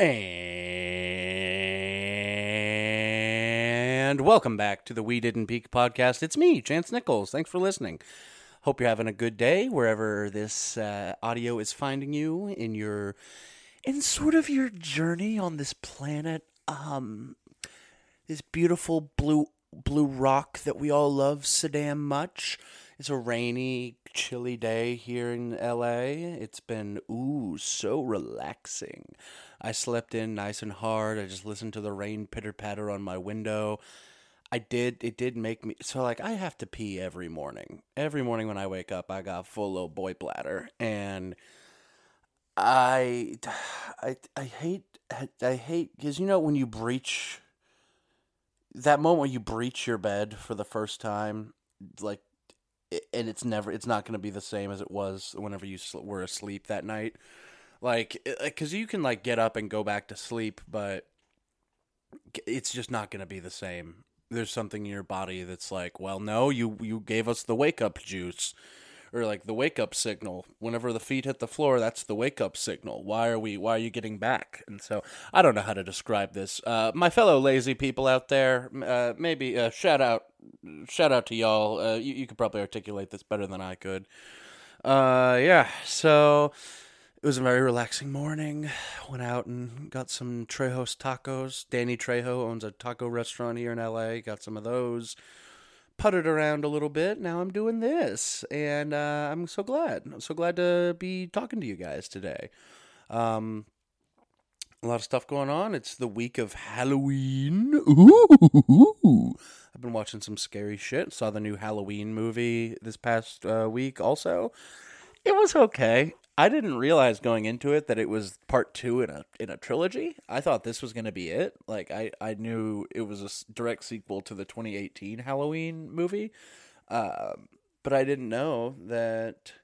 And welcome back to the We Didn't Peak podcast. It's me, Chance Nichols. Thanks for listening. Hope you're having a good day wherever this uh, audio is finding you in your in sort of your journey on this planet. Um, this beautiful blue blue rock that we all love so damn much. It's a rainy, chilly day here in LA. It's been ooh so relaxing. I slept in nice and hard. I just listened to the rain pitter patter on my window. I did. It did make me so like I have to pee every morning. Every morning when I wake up, I got full little boy bladder, and I, I, I hate. I hate because you know when you breach that moment you breach your bed for the first time, like, and it's never. It's not going to be the same as it was whenever you were asleep that night like because you can like get up and go back to sleep but it's just not going to be the same there's something in your body that's like well no you you gave us the wake up juice or like the wake up signal whenever the feet hit the floor that's the wake up signal why are we why are you getting back and so i don't know how to describe this uh, my fellow lazy people out there uh, maybe uh, shout out shout out to y'all uh, you, you could probably articulate this better than i could uh, yeah so it was a very relaxing morning. Went out and got some Trejo's tacos. Danny Trejo owns a taco restaurant here in LA. Got some of those. Puttered around a little bit. Now I'm doing this, and uh, I'm so glad. I'm so glad to be talking to you guys today. Um, a lot of stuff going on. It's the week of Halloween. Ooh. I've been watching some scary shit. Saw the new Halloween movie this past uh, week. Also, it was okay. I didn't realize going into it that it was part two in a in a trilogy. I thought this was going to be it. Like I I knew it was a direct sequel to the 2018 Halloween movie, uh, but I didn't know that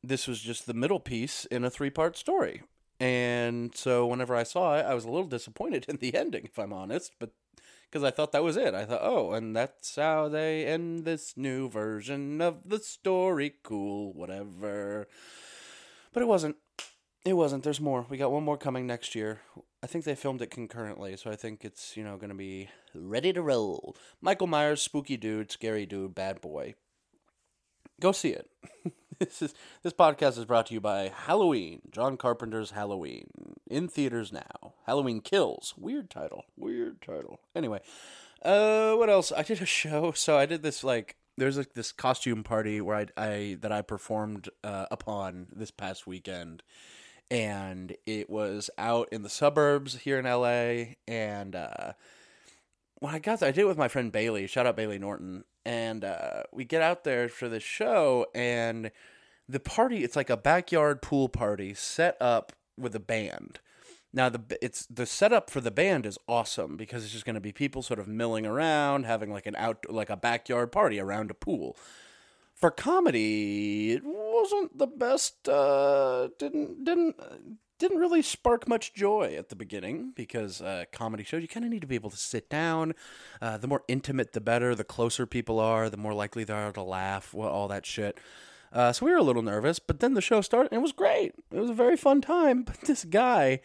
this was just the middle piece in a three part story. And so whenever I saw it, I was a little disappointed in the ending, if I'm honest. But because I thought that was it. I thought, oh, and that's how they end this new version of the story. Cool, whatever. But it wasn't. It wasn't. There's more. We got one more coming next year. I think they filmed it concurrently, so I think it's, you know, going to be ready to roll. Michael Myers, spooky dude, scary dude, bad boy. Go see it. this is this podcast is brought to you by Halloween, John Carpenter's Halloween, in theaters now. Halloween Kills, weird title, weird title. Anyway, uh, what else? I did a show, so I did this like there's like this costume party where I, I that I performed uh, upon this past weekend, and it was out in the suburbs here in LA. And uh, when I got there, I did it with my friend Bailey. Shout out Bailey Norton. And uh, we get out there for this show, and the party it's like a backyard pool party set up with a band now the it's the setup for the band is awesome because it's just going to be people sort of milling around, having like an out like a backyard party around a pool. For comedy, it wasn't the best. Uh, didn't didn't didn't really spark much joy at the beginning because uh, comedy shows you kind of need to be able to sit down. Uh, the more intimate, the better. The closer people are, the more likely they are to laugh. All that shit. Uh, so we were a little nervous, but then the show started and it was great. It was a very fun time. But this guy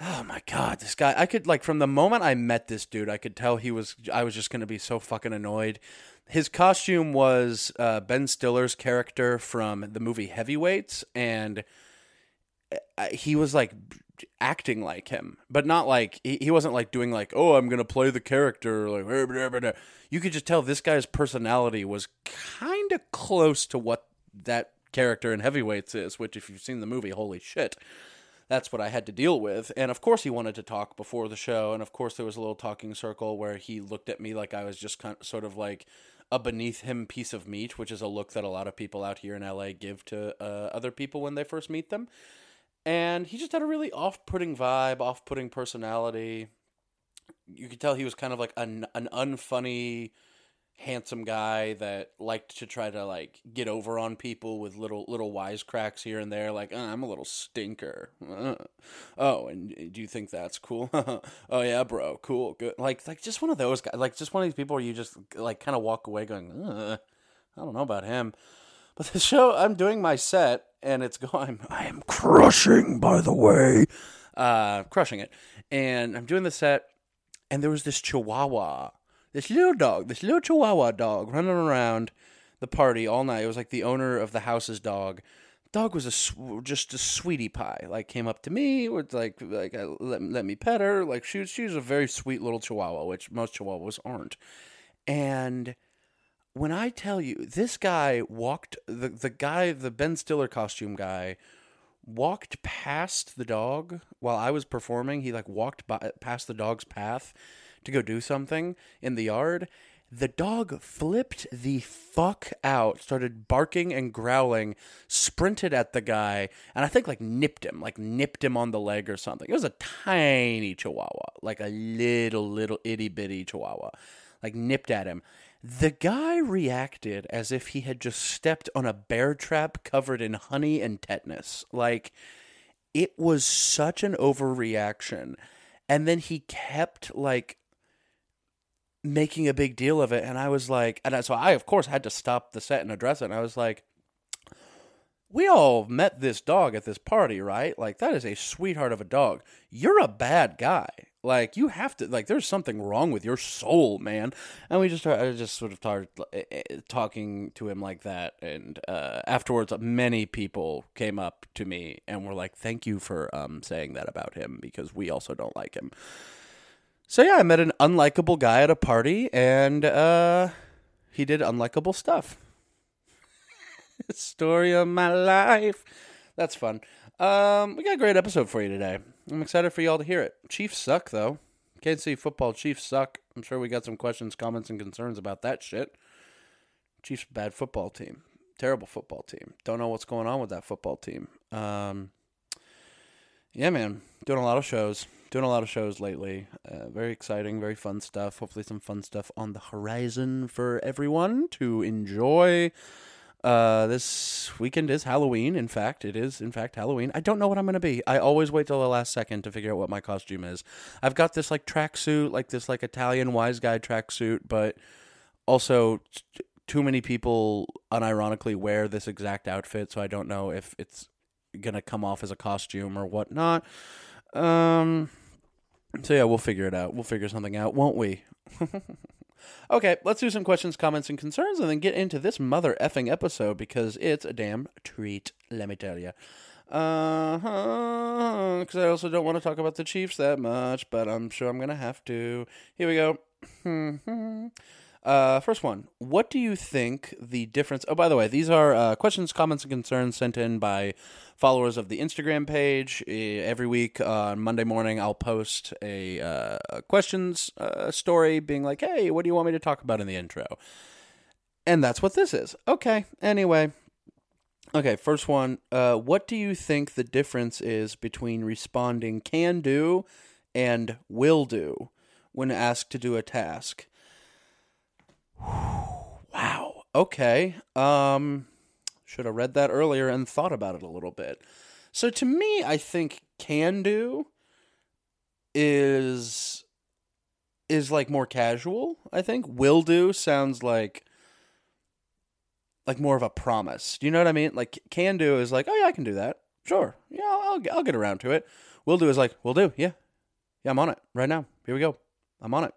oh my god, this guy! I could like from the moment I met this dude, I could tell he was. I was just gonna be so fucking annoyed. His costume was uh, Ben Stiller's character from the movie Heavyweights, and uh, he was like acting like him, but not like he, wasn't like doing like, oh, I'm gonna play the character. Like, you could just tell this guy's personality was kind of close to what that character in Heavyweights is. Which, if you've seen the movie, holy shit that's what I had to deal with. And of course, he wanted to talk before the show. And of course, there was a little talking circle where he looked at me like I was just kind of, sort of like a beneath him piece of meat, which is a look that a lot of people out here in LA give to uh, other people when they first meet them. And he just had a really off putting vibe, off putting personality. You could tell he was kind of like an, an unfunny handsome guy that liked to try to like get over on people with little little wisecracks here and there like oh, i'm a little stinker. Uh, oh and do you think that's cool? Oh yeah bro cool good. Like like just one of those guys like just one of these people where you just like kind of walk away going i don't know about him. But the show i'm doing my set and it's going i am crushing by the way. Uh, crushing it. And I'm doing the set, and there was this Chihuahua, this little dog, this little Chihuahua dog running around the party all night. It was like the owner of the house's dog. Dog was a sw- just a sweetie pie. Like came up to me, was like like uh, let let me pet her. Like she was, she was a very sweet little Chihuahua, which most Chihuahuas aren't. And when I tell you, this guy walked the the guy, the Ben Stiller costume guy, walked past the dog while I was performing. He like walked by, past the dog's path to go do something in the yard. The dog flipped the fuck out, started barking and growling, sprinted at the guy, and I think like nipped him, like nipped him on the leg or something. It was a tiny chihuahua, like a little, little itty bitty chihuahua, like nipped at him. The guy reacted as if he had just stepped on a bear trap covered in honey and tetanus. Like, it was such an overreaction. And then he kept, like, making a big deal of it. And I was like, and so I, of course, had to stop the set and address it. And I was like, we all met this dog at this party, right? Like, that is a sweetheart of a dog. You're a bad guy. Like, you have to, like, there's something wrong with your soul, man. And we just, I just sort of started eh, eh, talking to him like that. And uh, afterwards, many people came up to me and were like, thank you for um, saying that about him because we also don't like him. So yeah, I met an unlikable guy at a party, and uh, he did unlikable stuff. Story of my life. That's fun. Um, we got a great episode for you today. I'm excited for y'all to hear it. Chiefs suck though. Kansas City football Chiefs suck. I'm sure we got some questions, comments, and concerns about that shit. Chiefs bad football team. Terrible football team. Don't know what's going on with that football team. Um, yeah, man. Doing a lot of shows doing a lot of shows lately. Uh, very exciting, very fun stuff. Hopefully, some fun stuff on the horizon for everyone to enjoy. Uh, this weekend is Halloween. In fact, it is in fact Halloween. I don't know what I'm gonna be. I always wait till the last second to figure out what my costume is. I've got this like tracksuit, like this like Italian wise guy tracksuit, but also t- too many people unironically wear this exact outfit, so I don't know if it's gonna come off as a costume or whatnot. Um. So yeah, we'll figure it out. We'll figure something out, won't we? okay, let's do some questions, comments, and concerns, and then get into this mother effing episode because it's a damn treat. Let me tell you. Uh huh. Because I also don't want to talk about the Chiefs that much, but I'm sure I'm gonna have to. Here we go. Uh, first one. What do you think the difference? Oh, by the way, these are uh, questions, comments, and concerns sent in by followers of the Instagram page. Every week on Monday morning, I'll post a uh, questions uh, story being like, hey, what do you want me to talk about in the intro? And that's what this is. Okay. Anyway. Okay, first one. Uh, what do you think the difference is between responding can do and will do when asked to do a task? Wow. Okay. Um should have read that earlier and thought about it a little bit. So to me, I think can do is is like more casual, I think. Will do sounds like like more of a promise. Do you know what I mean? Like can do is like, "Oh yeah, I can do that." Sure. Yeah, I'll I'll get around to it. Will do is like, "Will do." Yeah. Yeah, I'm on it right now. Here we go. I'm on it.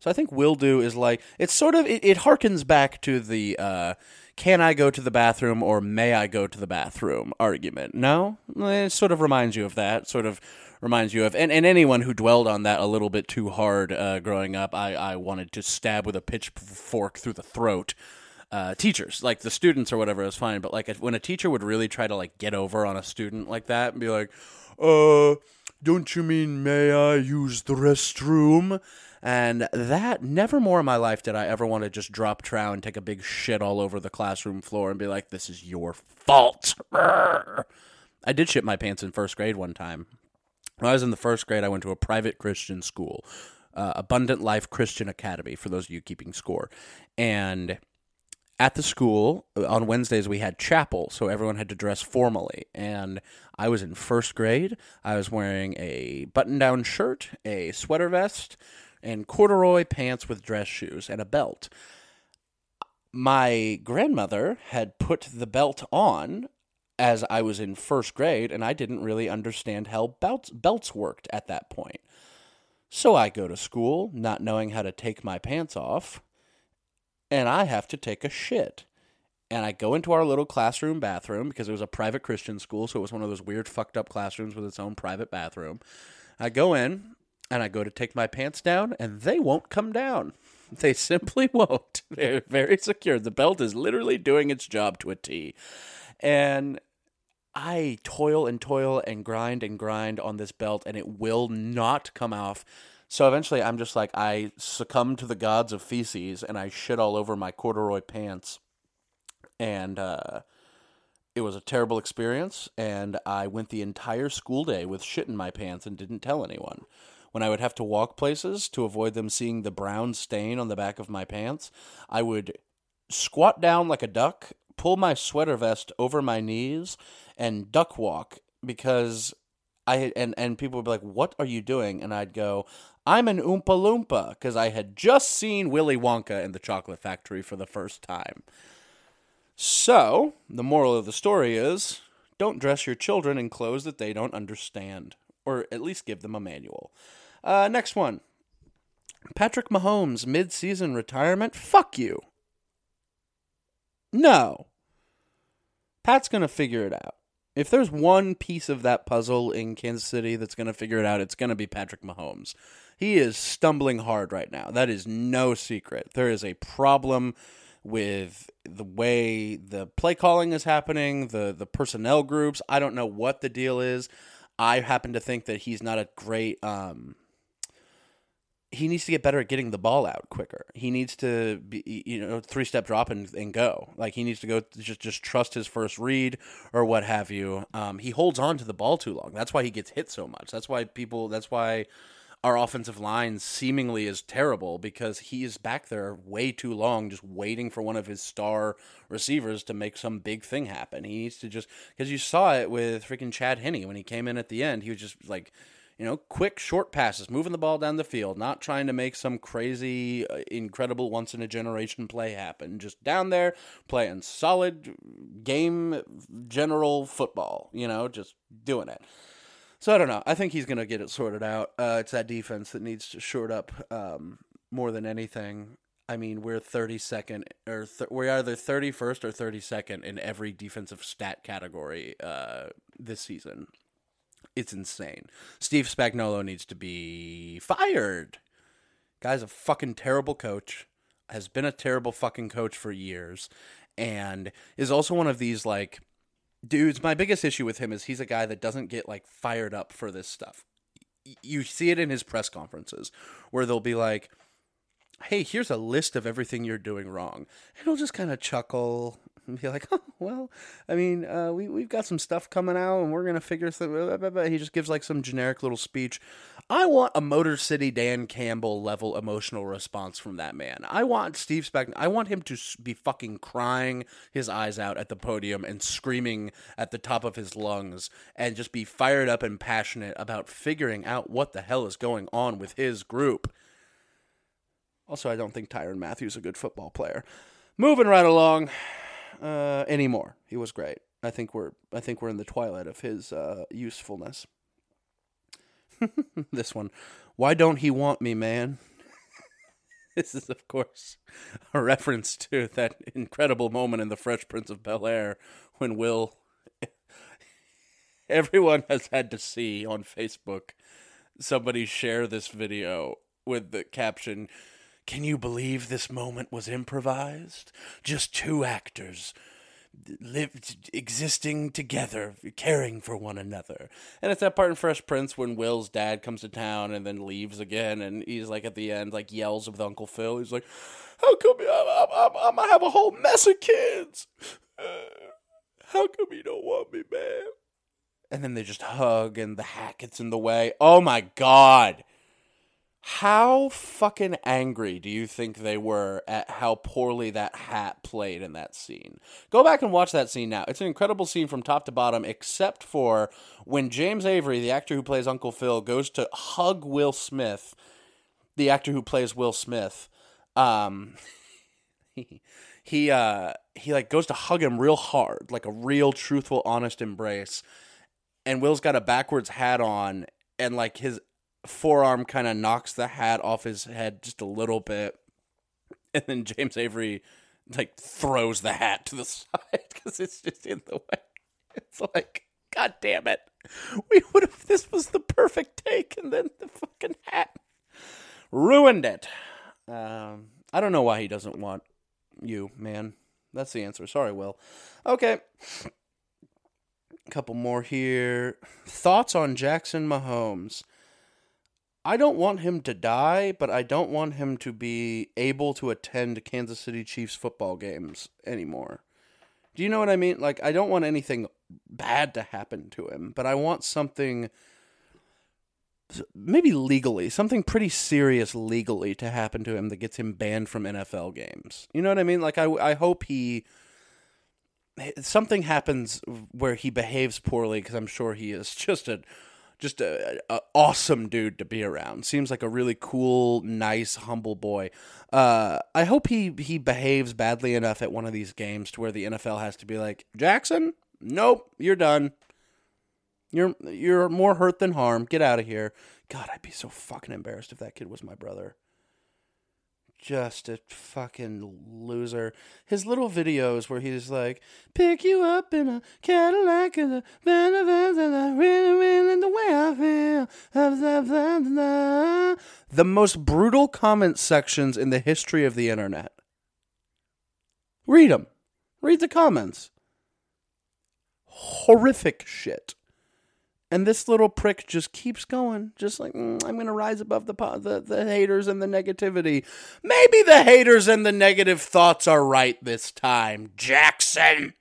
So I think will do is like it's sort of it, it harkens back to the uh, can I go to the bathroom or may I go to the bathroom argument. No, it sort of reminds you of that. Sort of reminds you of and, and anyone who dwelled on that a little bit too hard uh, growing up. I I wanted to stab with a pitchfork through the throat. Uh, teachers, like the students or whatever, is fine. But like when a teacher would really try to like get over on a student like that and be like, "Uh, don't you mean may I use the restroom?" And that never more in my life did I ever want to just drop trow and take a big shit all over the classroom floor and be like, this is your fault. I did shit my pants in first grade one time. When I was in the first grade, I went to a private Christian school, uh, Abundant Life Christian Academy, for those of you keeping score. And at the school on Wednesdays we had chapel, so everyone had to dress formally. And I was in first grade. I was wearing a button-down shirt, a sweater vest, and corduroy pants with dress shoes and a belt. My grandmother had put the belt on as I was in first grade and I didn't really understand how belts, belts worked at that point. So I go to school not knowing how to take my pants off and I have to take a shit. And I go into our little classroom bathroom because it was a private Christian school, so it was one of those weird fucked up classrooms with its own private bathroom. I go in and I go to take my pants down and they won't come down. They simply won't. They're very secure. The belt is literally doing its job to a T. And I toil and toil and grind and grind on this belt and it will not come off. So eventually I'm just like, I succumb to the gods of feces and I shit all over my corduroy pants. And uh, it was a terrible experience. And I went the entire school day with shit in my pants and didn't tell anyone. When I would have to walk places to avoid them seeing the brown stain on the back of my pants, I would squat down like a duck, pull my sweater vest over my knees, and duck walk because I and and people would be like, "What are you doing?" And I'd go, "I'm an oompa loompa," because I had just seen Willy Wonka in the Chocolate Factory for the first time. So the moral of the story is: don't dress your children in clothes that they don't understand, or at least give them a manual. Uh, next one. Patrick Mahomes mid-season retirement. Fuck you. No. Pat's gonna figure it out if there's one piece of that puzzle in Kansas City that's going to figure it out, it's going to be Patrick Mahomes. He is stumbling hard right now. That is no secret. There is a problem with the way the play calling is happening, the the personnel groups. I don't know what the deal is. I happen to think that he's not a great um, he needs to get better at getting the ball out quicker. He needs to be, you know, three step drop and, and go. Like he needs to go just just trust his first read or what have you. Um, he holds on to the ball too long. That's why he gets hit so much. That's why people. That's why our offensive line seemingly is terrible because he is back there way too long, just waiting for one of his star receivers to make some big thing happen. He needs to just because you saw it with freaking Chad Henne when he came in at the end. He was just like you know, quick, short passes, moving the ball down the field, not trying to make some crazy, uh, incredible, once in a generation play happen. Just down there playing solid game, general football, you know, just doing it. So I don't know. I think he's going to get it sorted out. Uh, it's that defense that needs to short up um, more than anything. I mean, we're 32nd, or th- we're either 31st or 32nd in every defensive stat category uh, this season it's insane. Steve Spagnuolo needs to be fired. Guy's a fucking terrible coach. Has been a terrible fucking coach for years, and is also one of these like dudes. My biggest issue with him is he's a guy that doesn't get like fired up for this stuff. You see it in his press conferences where they'll be like, "Hey, here's a list of everything you're doing wrong," and he'll just kind of chuckle and be like, oh, well, I mean, uh, we, we've got some stuff coming out and we're going to figure something. He just gives like some generic little speech. I want a Motor City Dan Campbell level emotional response from that man. I want Steve Speck, I want him to be fucking crying his eyes out at the podium and screaming at the top of his lungs and just be fired up and passionate about figuring out what the hell is going on with his group. Also, I don't think Tyrann Mathieu is a good football player. Moving right along uh, anymore. He was great. I think we're I think we're in the twilight of his uh, usefulness. this one, why don't he want me, man? this is of course a reference to that incredible moment in the Fresh Prince of Bel Air when Will. Everyone has had to see on Facebook somebody share this video with the caption can you believe this moment was improvised? Just two actors lived existing together, caring for one another. And it's that part in Fresh Prince when Will's dad comes to town and then leaves again, and he's like at the end, like yells with Uncle Phil. He's like, "How come I'm, I'm, I'm gonna have a whole mess of kids? Uh, how come you don't want me, man?" And then they just hug, and the hat gets in the way. Oh my god! How fucking angry do you think they were at how poorly that hat played in that scene? Go back and watch that scene now. It's an incredible scene from top to bottom, except for when James Avery, the actor who plays Uncle Phil, goes to hug Will Smith, the actor who plays Will Smith. Um, he uh he like goes to hug him real hard, like a real truthful, honest embrace. And Will's got a backwards hat on, and like his forearm kind of knocks the hat off his head just a little bit, and then James Avery like throws the hat to the side because it's just in the way. It's like, God damn it, we would have. This was the perfect take, and then the fucking hat ruined it. Um, I don't know why he doesn't want you, man. That's the answer. Sorry, Will. Okay. A couple more here. Thoughts on Jackson Mahomes? I don't want him to die, but I don't want him to be able to attend Kansas City Chiefs football games anymore. Do you know what I mean? Like, I don't want anything bad to happen to him, but I want something maybe legally, something pretty serious legally to happen to him that gets him banned from NFL games. You know what I mean? Like I I hope he eh, something happens where he behaves poorly because I'm sure he is just a just a, a, awesome dude to be around. Seems like a really cool, nice, humble boy. Uh, I hope he he behaves badly enough at one of these games to where the NFL has to be like, Jackson, nope, you're done. You're you're more hurt than harm. Get out of here. God, I'd be so fucking embarrassed if that kid was my brother. Just a fucking loser. His little videos where he's like, "Pick you up in a Cadillac and a van of and I really, really the way I feel." The most brutal comment sections in the history of the internet. Read them. Read the comments. Horrific shit. And this little prick just keeps going, just like mm, I'm going to rise above the, the the haters and the negativity. Maybe the haters and the negative thoughts are right this time, Jackson.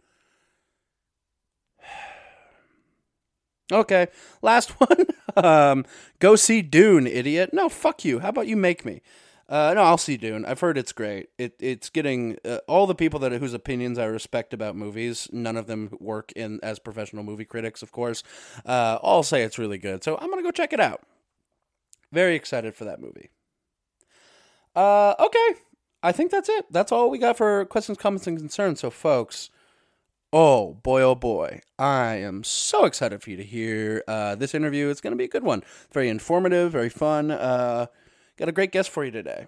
okay, last one. um, go see Dune, idiot. No, fuck you. How about you make me? Uh, no, I'll see Dune. I've heard it's great. It it's getting uh, all the people that whose opinions I respect about movies. None of them work in as professional movie critics, of course. Uh, all say it's really good, so I'm gonna go check it out. Very excited for that movie. Uh, okay, I think that's it. That's all we got for questions, comments, and concerns. So, folks. Oh boy, oh boy. I am so excited for you to hear uh, this interview. It's going to be a good one. Very informative, very fun. Uh, Got a great guest for you today.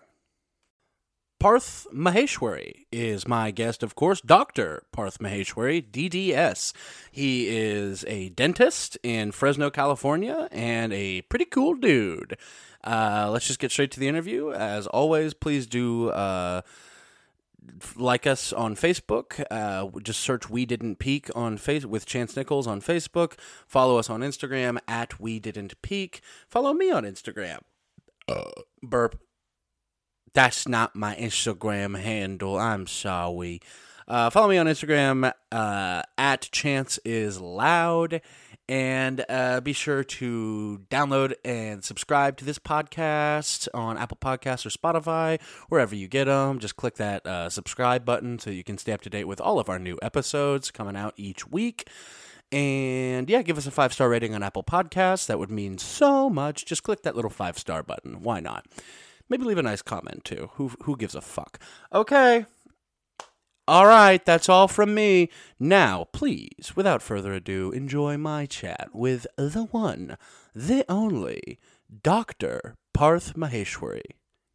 Parth Maheshwari is my guest, of course, Dr. Parth Maheshwari, DDS. He is a dentist in Fresno, California, and a pretty cool dude. Uh, let's just get straight to the interview. As always, please do uh, like us on Facebook. Uh, just search "We Didn't Peak" on face with Chance Nichols on Facebook. Follow us on Instagram at We Didn't Peak. Follow me on Instagram burp. That's not my Instagram handle. I'm sorry. Uh, follow me on Instagram uh, at Chance is Loud, and uh, be sure to download and subscribe to this podcast on Apple Podcasts or Spotify, wherever you get them. Just click that uh, subscribe button so you can stay up to date with all of our new episodes coming out each week. And yeah, give us a five star rating on Apple Podcasts. That would mean so much. Just click that little five star button. Why not? Maybe leave a nice comment too. Who who gives a fuck? Okay. All right, that's all from me. Now, please, without further ado, enjoy my chat with the one, the only, Dr. Parth Maheshwari.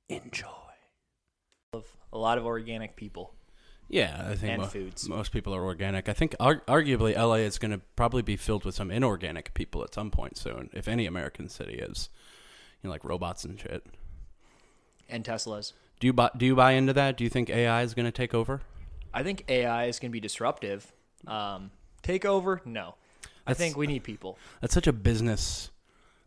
Enjoy. A lot of organic people. Yeah, I think mo- foods. most people are organic. I think ar- arguably LA is going to probably be filled with some inorganic people at some point soon, if any American city is. You know, like robots and shit. And Teslas. Do you buy do you buy into that? Do you think AI is going to take over? I think AI is going to be disruptive. Um, take over? No. I think we need people. That's such a business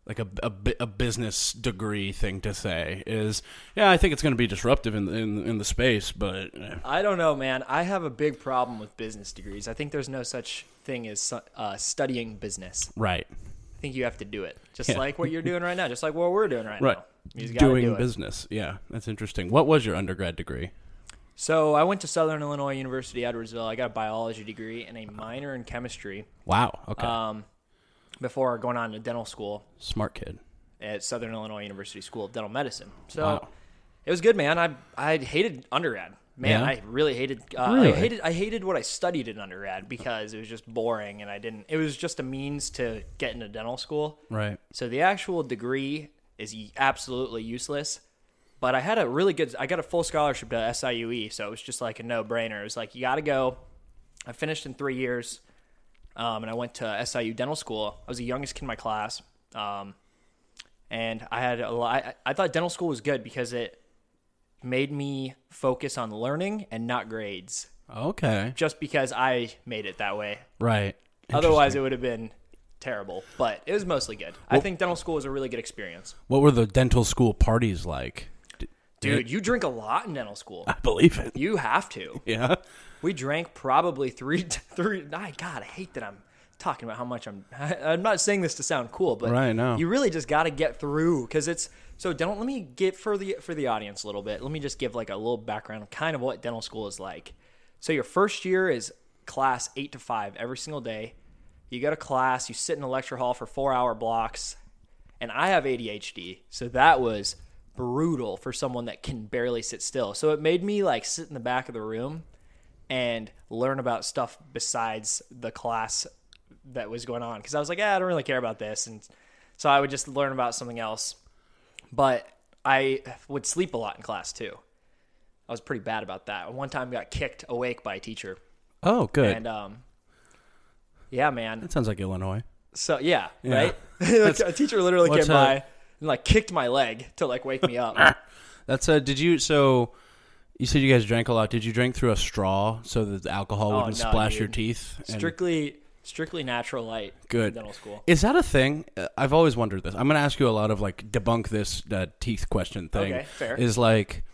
like a, a, a business degree thing to say is yeah i think it's going to be disruptive in, in in the space but eh, I don't know, man. I have a big problem with business degrees. I think there's no such thing as uh, studying business. right I think you have to do it, just Yeah. like what you're doing right now, just like what we're doing right, right now. You doing do it. business yeah that's interesting what was your undergrad degree So I went to Southern Illinois University, Edwardsville. I got a biology degree and a minor in chemistry. wow okay Um, before going on to dental school smart kid at Southern Illinois University School of Dental Medicine. So Wow. it was good, man. I I hated undergrad. Man, Yeah? I really hated. Uh, Really? I hated. I hated what I studied in undergrad because it was just boring, and I didn't. It was just a means to get into dental school. Right. So the actual degree is y- absolutely useless. But I had a really good. I got a full scholarship to SIUE, so it was just like a no brainer. It was like you got to go. I finished in three years, um, and I went to SIU dental school. I was the youngest kid in my class, um, and I had a lot. I, I thought dental school was good because it made me focus on learning and not grades. Okay. Just because I made it that way. Right. Otherwise, it would have been terrible. But it was mostly good. I think dental school was a really good experience. What were the dental school parties like? Dude, you drink a lot in dental school. I believe it. You have to. Yeah. We drank probably three, three. My God, I hate that I'm talking about how much I'm. I'm not saying this to sound cool, but Right, now you really just got to get through because it's so. Dental. Let me get for the for the audience a little bit. Let me just give like a little background, of kind of what dental school is like. So your first year is class eight to five every single day. You go to class. You sit in a lecture hall for four hour blocks, and I have ADHD, so that was brutal for someone that can barely sit still. So it made me like sit in the back of the room and learn about stuff besides the class that was going on because I was like, yeah, I don't really care about this, and so I would just learn about something else. But I would sleep a lot in class too. I was pretty bad about that. One time, I got kicked awake by a teacher, Oh, good. and um, yeah, man. that sounds like Illinois. So yeah, Yeah. right. A teacher literally came by and like kicked my leg to like wake me up. That's uh did you so you said you guys drank a lot. Did you drink through a straw so that the alcohol Oh, wouldn't no, splash dude. your teeth? And- strictly, strictly natural light. Good. dental school. Is that a thing? Uh, I've always wondered this. I'm going to ask you a lot of like debunk this uh, teeth question thing. Okay, fair. Is like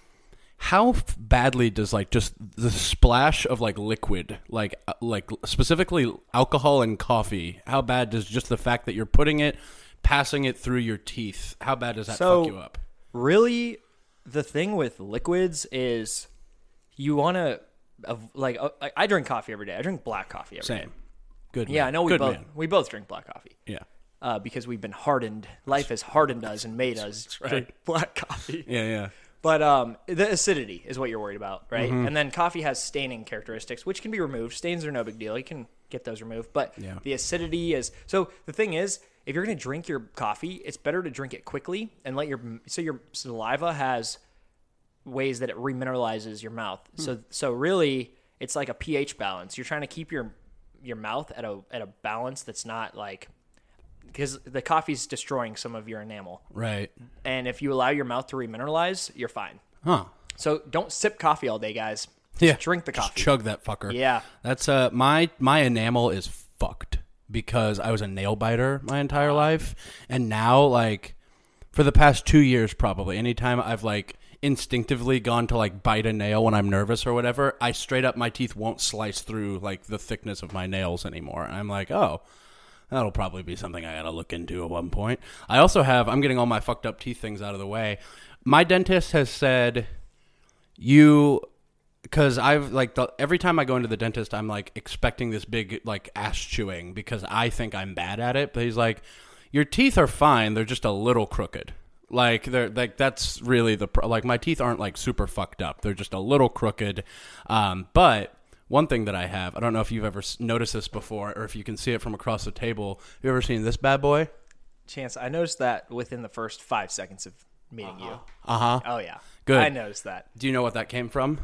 how badly does like just the splash of like liquid, like uh, like specifically alcohol and coffee, how bad does just the fact that you're putting it passing it through your teeth, how bad does that So- fuck you up? really the thing with liquids is you want to like uh, I drink coffee every day. I drink black coffee every day. Same. Good. Yeah, man. I know we Good both man. we both drink black coffee Yeah. uh, because we've been hardened. Life has hardened us and made us drink black coffee. Yeah, yeah. But um, the acidity is what you're worried about, right? Mm-hmm. And then coffee has staining characteristics, which can be removed. Stains are no big deal. You can get those removed. But Yeah. the acidity is so. The thing is, if you're going to drink your coffee, it's better to drink it quickly and let your so your saliva has ways that it remineralizes your mouth. Hmm. So so really, it's like a pH balance. You're trying to keep your your mouth at a at a balance that's not like because the coffee's destroying some of your enamel. Right. And if you allow your mouth to remineralize, you're fine. Huh. So don't sip coffee all day, guys. Just Yeah. drink the Just coffee. chug that fucker. Yeah. That's uh my my enamel is fucked because I was a nail biter my entire life and now like for the past 2 years probably anytime I've like instinctively gone to like bite a nail when I'm nervous or whatever, I straight up my teeth won't slice through like the thickness of my nails anymore. I'm like, "Oh, That'll probably be something I gotta look into at one point. I also have, I'm getting all my fucked up teeth things out of the way. My dentist has said, you, because I've like, the, every time I go into the dentist, I'm like expecting this big like ass chewing because I think I'm bad at it. But he's like, your teeth are fine, they're just a little crooked. Like they're like that's really the pro- like my teeth aren't like super fucked up. They're just a little crooked. Um, but one thing that I have, I don't know if you've ever noticed this before or if you can see it from across the table. You ever seen this bad boy? Chance, I noticed that within the first five seconds of meeting you. Uh huh. Oh yeah, Good. I noticed that. Do you know what that came from?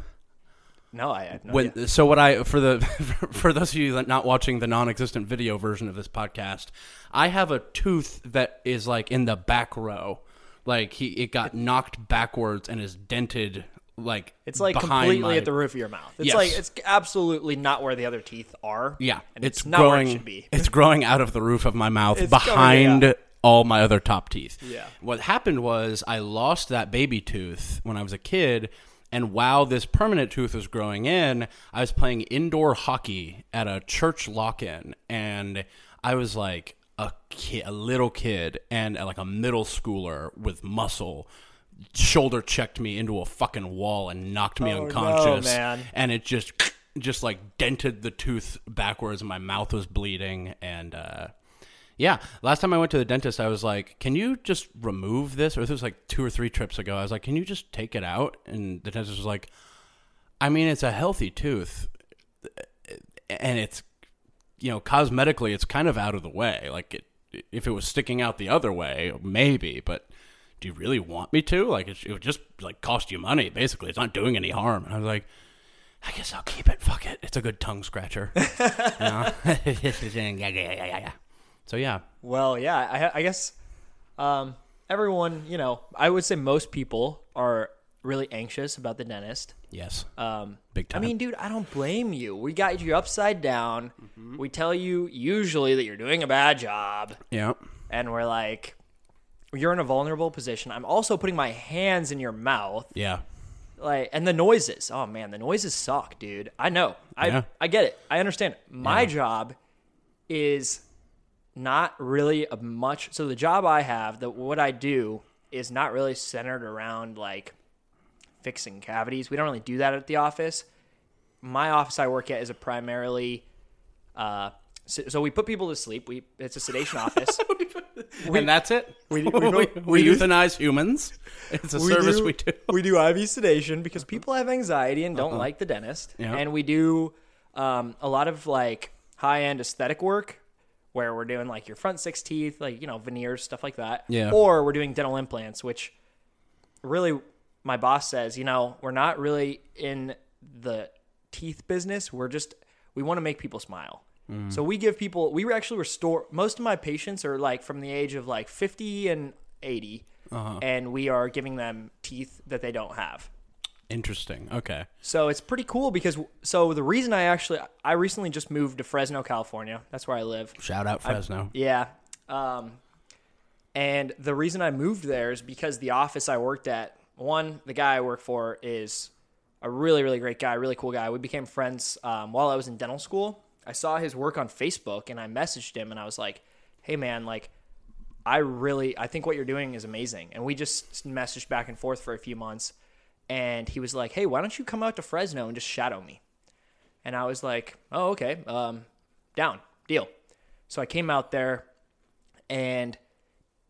No, I had no when idea. so what I for the for those of you that not watching the non-existent video version of this podcast, I have a tooth that is like in the back row, like he it got knocked backwards and is dented like It's like completely my- at the roof of your mouth. It's Yes. like it's absolutely not where the other teeth are. yeah and it's, it's, not growing where it should be. it's growing out of the roof of my mouth It's coming behind out. all my other top teeth. Yeah. What happened was I lost that baby tooth when I was a kid. And while this permanent tooth was growing in, I was playing indoor hockey at a church lock-in, and I was like a kid, a little kid, and like a middle schooler with muscle. Shoulder checked me into a fucking wall and knocked me Oh, no, unconscious, man. and it just just like dented the tooth backwards, and my mouth was bleeding, and uh, yeah, last time I went to the dentist, I was like, "Can you just remove this?" Or this was like two or three trips ago. I was like, "Can you just take it out?" And the dentist was like, I mean, it's a healthy tooth, and it's you know cosmetically, it's kind of out of the way. Like it, if it was sticking out the other way, maybe. But do you really want me to? Like it, it would just like cost you money. Basically, it's not doing any harm. And I was like. I guess I'll keep it. Fuck it. It's a good tongue scratcher. You know? so yeah, Well, yeah, I, I guess um, everyone, you know, I would say most people are really anxious about the dentist. yes, Um, big I mean, dude, I don't blame you. We got you upside down. We tell you usually that you're doing a bad job, yeah, and we're like, you're in a vulnerable position. I'm also putting my hands in your mouth, yeah, like, and the noises. Oh man, the noises suck, dude. I know. I Yeah. I get it. I understand. My job is not really a much. So the job I have, that what I do, is not really centered around like fixing cavities. We don't really do that at the office. My office I work at is a primarily. Uh, so, so we put people to sleep. We it's a sedation office. and that's it. we- We, we we, we euthanize humans. It's a service we do. We do IV sedation because people have anxiety and don't like the dentist. Yeah. And we do um, a lot of like high end aesthetic work where we're doing like your front six teeth, like, you know, veneers, stuff like that. Yeah. Or we're doing dental implants, which really my boss says, you know, we're not really in the teeth business. We're just, we want to make people smile. Mm. So we give people, we actually restore, most of my patients are like from the age of like 50 and 80. Uh-huh. And we are giving them teeth that they don't have. Interesting. Okay. So it's pretty cool because so the reason I actually I recently just moved to Fresno, California. That's where I live. Shout out Fresno. Yeah. Um, and the reason I moved there is because the office I worked at, one, the guy I work for is a really, really great guy, really cool guy. We became friends um, while I was in dental school. I saw his work on Facebook and I messaged him and I was like, hey, man, like, I really, I think what you're doing is amazing. And we just messaged back and forth for a few months. And he was like, hey, why don't you come out to Fresno and just shadow me? And I was like, oh, okay, um, down, deal. So I came out there and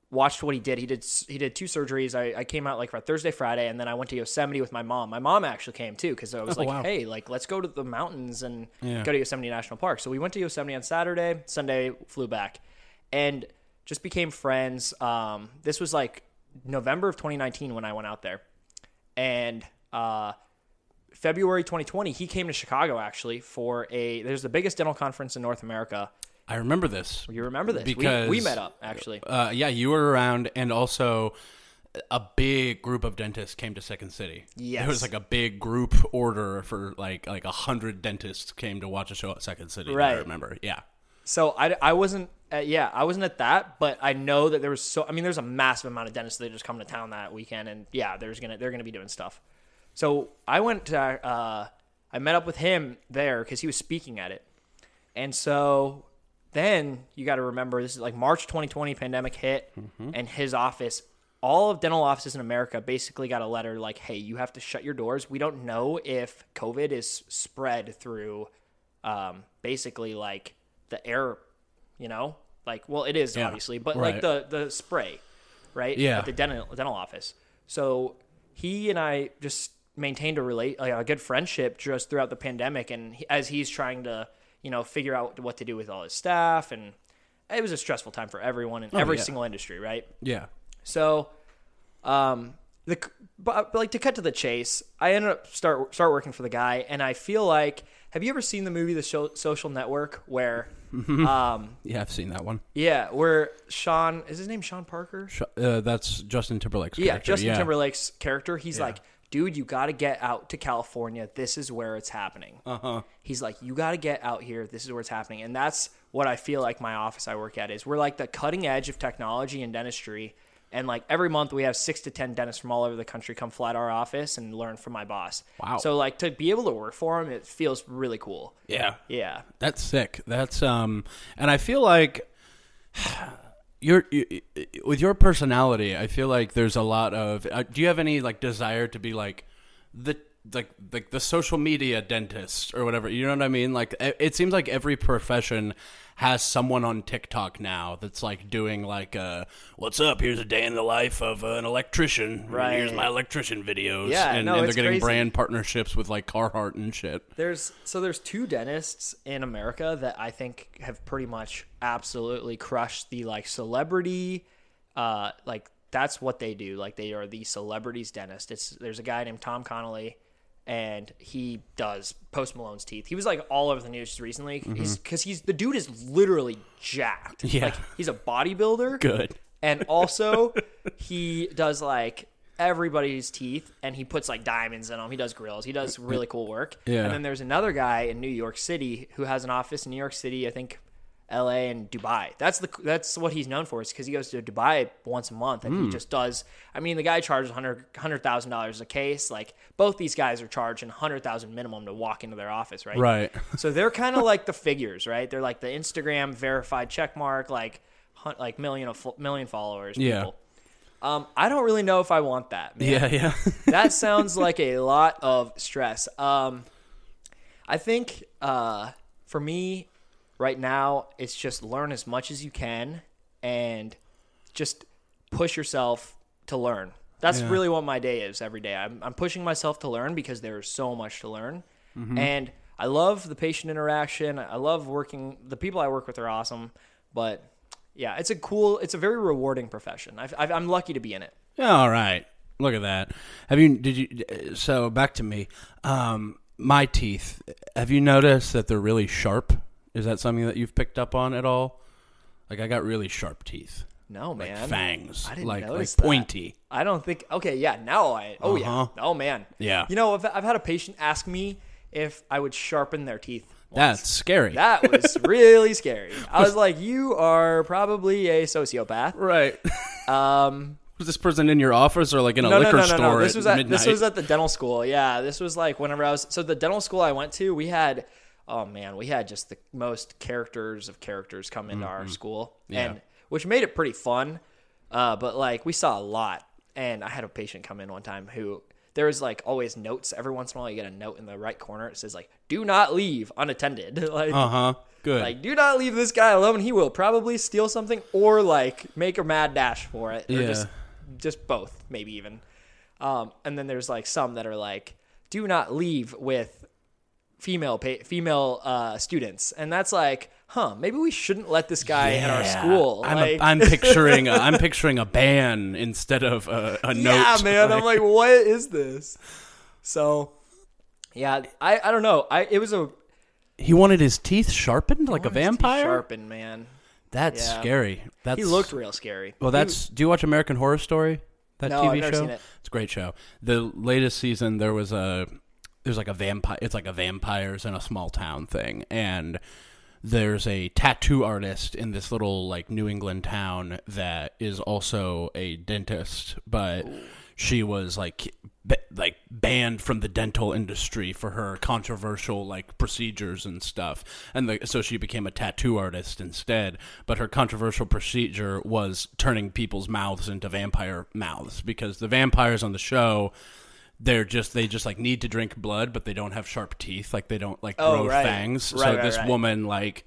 watched what he did. He did he did two surgeries. I, I came out like for Thursday, Friday, and then I went to Yosemite with my mom. My mom actually came too because I was like, wow. hey, like let's go to the mountains and Yeah. go to Yosemite National Park. So we went to Yosemite on Saturday. Sunday flew back, and just became friends. Um, this was like November of 2019 when I went out there, and uh, February 2020 he came to Chicago actually for a there's the biggest dental conference in North America. I remember this. You remember this? Because- we, we met up actually. Uh, yeah, you were around, and also a big group of dentists came to Second City. Yes. it was like a big group order for like like a hundred dentists came to watch a show at Second City. Right, I remember. Yeah. So I, I wasn't at, yeah I wasn't at that, but I know that there was so I mean there's a massive amount of dentists that just come to town that weekend, and yeah, there's gonna they're gonna be doing stuff. So I went to uh, I met up with him there because he was speaking at it, and so then you got to remember this is like March 2020 pandemic hit, and his office. All of dental offices in America basically got a letter like, "Hey, you have to shut your doors. We don't know if COVID is spread through, um, basically like the air, you know, like well, it is Yeah, obviously, but right. like the the spray, right? Yeah. At the dental dental office. So he and I just maintained a relate like a good friendship just throughout the pandemic, and he, as he's trying to you know figure out what to do with all his staff, and it was a stressful time for everyone in every yeah. single industry, right? Yeah. So, um, the but, but, like to cut to the chase, I ended up start start working for the guy, and I feel like have you ever seen the movie The Sho- Social Network where, um, Yeah, I've seen that one. yeah, where Sean is his name Sean Parker? Uh, that's Justin Timberlake's Yeah, character. Justin yeah. Timberlake's character. He's like, dude, you got to get out to California. This is where it's happening. Uh-huh. He's like, you got to get out here. This is where it's happening. And that's what I feel like my office I work at is. We're like the cutting edge of technology and dentistry. And like every month we have six to 10 dentists from all over the country come fly to our office and learn from my boss. Wow. So like to be able to work for him, it feels really cool. Yeah. Yeah. That's sick. That's um, and I feel like your you, with your personality, I feel like there's a lot of. Uh, do you have any like desire to be like the like like the social media dentist or whatever? You know what I mean? Like it it seems like every profession has someone on TikTok now that's like doing like uh what's up here's a day in the life of an electrician Right. here's my electrician videos Yeah, and, no, and they're getting crazy. brand partnerships with like Carhartt and shit There's so there's two dentists in America that I think have pretty much absolutely crushed the like celebrity uh like that's what they do. Like they are the celebrities dentist. It's there's a guy named Tom Connolly and he does Post Malone's teeth. He was like all over the news recently. Mm-hmm. He's cuz he's the dude is literally jacked. Yeah. Like he's a bodybuilder good and also he does like everybody's teeth and he puts like diamonds in them he does grills he does really cool work Yeah. and then there's another guy in new york city who has an office in new york city i think la and dubai that's the that's what he's known for is because he goes to dubai once a month and Hmm. he just does i mean the guy charges 100 100000 dollars a case like both these guys are charging 100000 minimum to walk into their office right right so they're kind of like the figures, right? They're like the Instagram verified check mark, like like million of million followers. Yeah. Um, I don't really know if I want that. Man. yeah yeah that sounds like a lot of stress. Um, I think uh, for me right now, it's just learn as much as you can and just push yourself to learn. That's Yeah. really what my day is every day. I'm, I'm pushing myself to learn because there's so much to learn. And I love the patient interaction. I love working. The people I work with are awesome. But yeah, it's a cool, it's a very rewarding profession. I've, I've, I'm lucky to be in it. All right. Look at that. Have you did you so back to me. Um my teeth. Have you noticed that they're really sharp? Is that something that you've picked up on at all? Like I got really sharp teeth. No, Like man. fangs. I didn't like notice like that. pointy. I don't think. Okay, yeah. Now I. Oh Uh-huh. yeah. Oh man. Yeah. You know, I've, I've had a patient ask me if I would sharpen their teeth. once. That's scary. that was really scary. I was like, "You are probably a sociopath." right. Um, Was this person in your office or like in a no, no, liquor no, no, store no. This was at midnight? this was at the dental school. Yeah, this was like whenever I was. So the dental school I went to, we had. Oh man, we had just the most characters of characters come into our school, Mm-hmm. Yeah. and which made it pretty fun. Uh, but like we saw a lot, and I had a patient come in one time who there was like always notes. Every once in a while, you get a note in the right corner. It says like "Do not leave unattended." like, Uh huh. Good. like do not leave this guy alone. He will probably steal something or like make a mad dash for it, or Yeah. just just both, maybe even. Um, and then there's like some that are like, do not leave with female pa- female uh, students, and that's like, huh? Maybe we shouldn't let this guy in our school. I'm, like, a, I'm picturing a, I'm picturing a ban instead of a, a note. yeah, man. I'm like, what is this? So, yeah, I I don't know. I it was a he wanted his teeth sharpened like a vampire. sharpened, man. That's Yeah. scary. That's He looked real scary. Well, that's. Do you watch American Horror Story? That No, TV show. it. It's a great show. The latest season, there was a there's like a vampire. It's like a vampires in a small town thing, and there's a tattoo artist in this little like New England town that is also a dentist, but she was like ba- like banned from the dental industry for her controversial like procedures and stuff and the, so she became a tattoo artist instead but her controversial procedure was turning people's mouths into vampire mouths because the vampires on the show they're just they just like need to drink blood but they don't have sharp teeth like they don't like Oh, grow right. fangs Right, so right, this woman like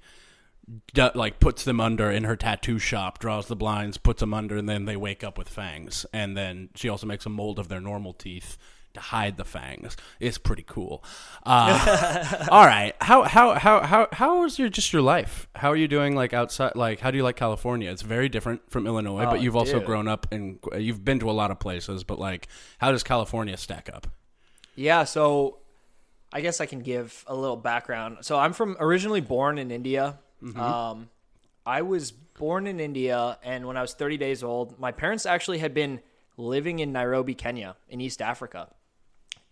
d- like puts them under in her tattoo shop, draws the blinds, puts them under, and then they wake up with fangs. And then she also makes a mold of their normal teeth to hide the fangs. It's pretty cool. Uh, all right, how how how how how is your just your life? How are you doing? Like outside, like how do you like California? It's very different from Illinois, but Oh, you've also dude. grown up and you've been to a lot of places. But like, how does California stack up? Yeah, so I guess I can give a little background. So I'm from originally born in India. Um, I was born in India, and when I was 30 days old, my parents actually had been living in Nairobi, Kenya, in East Africa.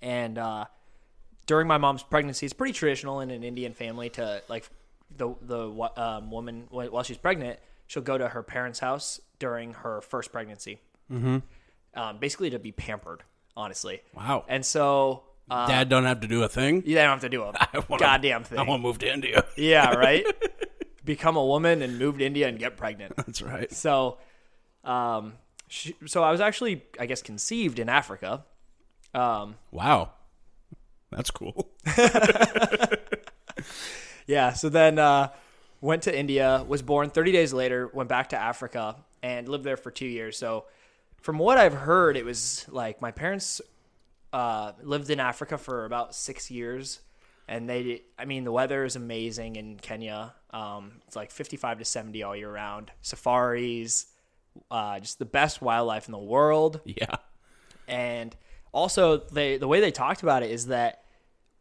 And uh, during my mom's pregnancy, it's pretty traditional in an Indian family to like the the um, woman while she's pregnant, she'll go to her parents' house during her first pregnancy, mm-hmm. um, basically to be pampered. Honestly, Wow, and so uh, Dad don't have to do a thing. you don't have to do a wanna- goddamn thing. I want to move to India. yeah, right. Become a woman and move to India and get pregnant. That's right. So, um, she, so I was actually, I guess, conceived in Africa. Um, Wow, that's cool. yeah. So then, uh, went to India, was born 30 days later, went back to Africa, and lived there for two years. So, from what I've heard, it was like my parents uh, lived in Africa for about six years, and they, I mean, the weather is amazing in Kenya. Um, it's like 55 to 70 all year round. Safaris, uh, just the best wildlife in the world. Yeah. And also, they the way they talked about it is that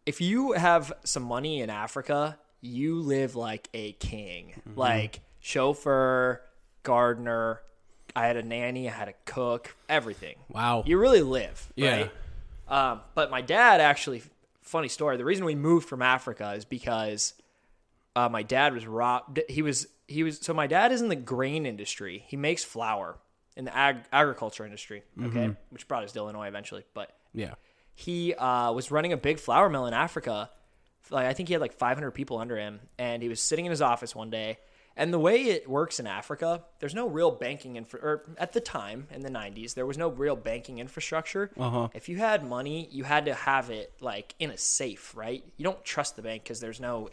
if you have some money in Africa, you live like a king. Like chauffeur, gardener. I had a nanny. I had a cook. Everything. Wow. You really live. Yeah. Right? Um, but my dad actually, funny story. The reason we moved from Africa is because uh, my dad was robbed. He was he was so my dad is in the grain industry. He makes flour in the ag- agriculture industry. Okay, which brought us to Illinois eventually. But Yeah. he uh, was running a big flour mill in Africa. Like I think he had like 500 people under him, and he was sitting in his office one day. And the way it works in Africa, there's no real banking infra. Or at the time in the 90s, there was no real banking infrastructure. Uh-huh. If you had money, you had to have it like in a safe, right? You don't trust the bank because there's no,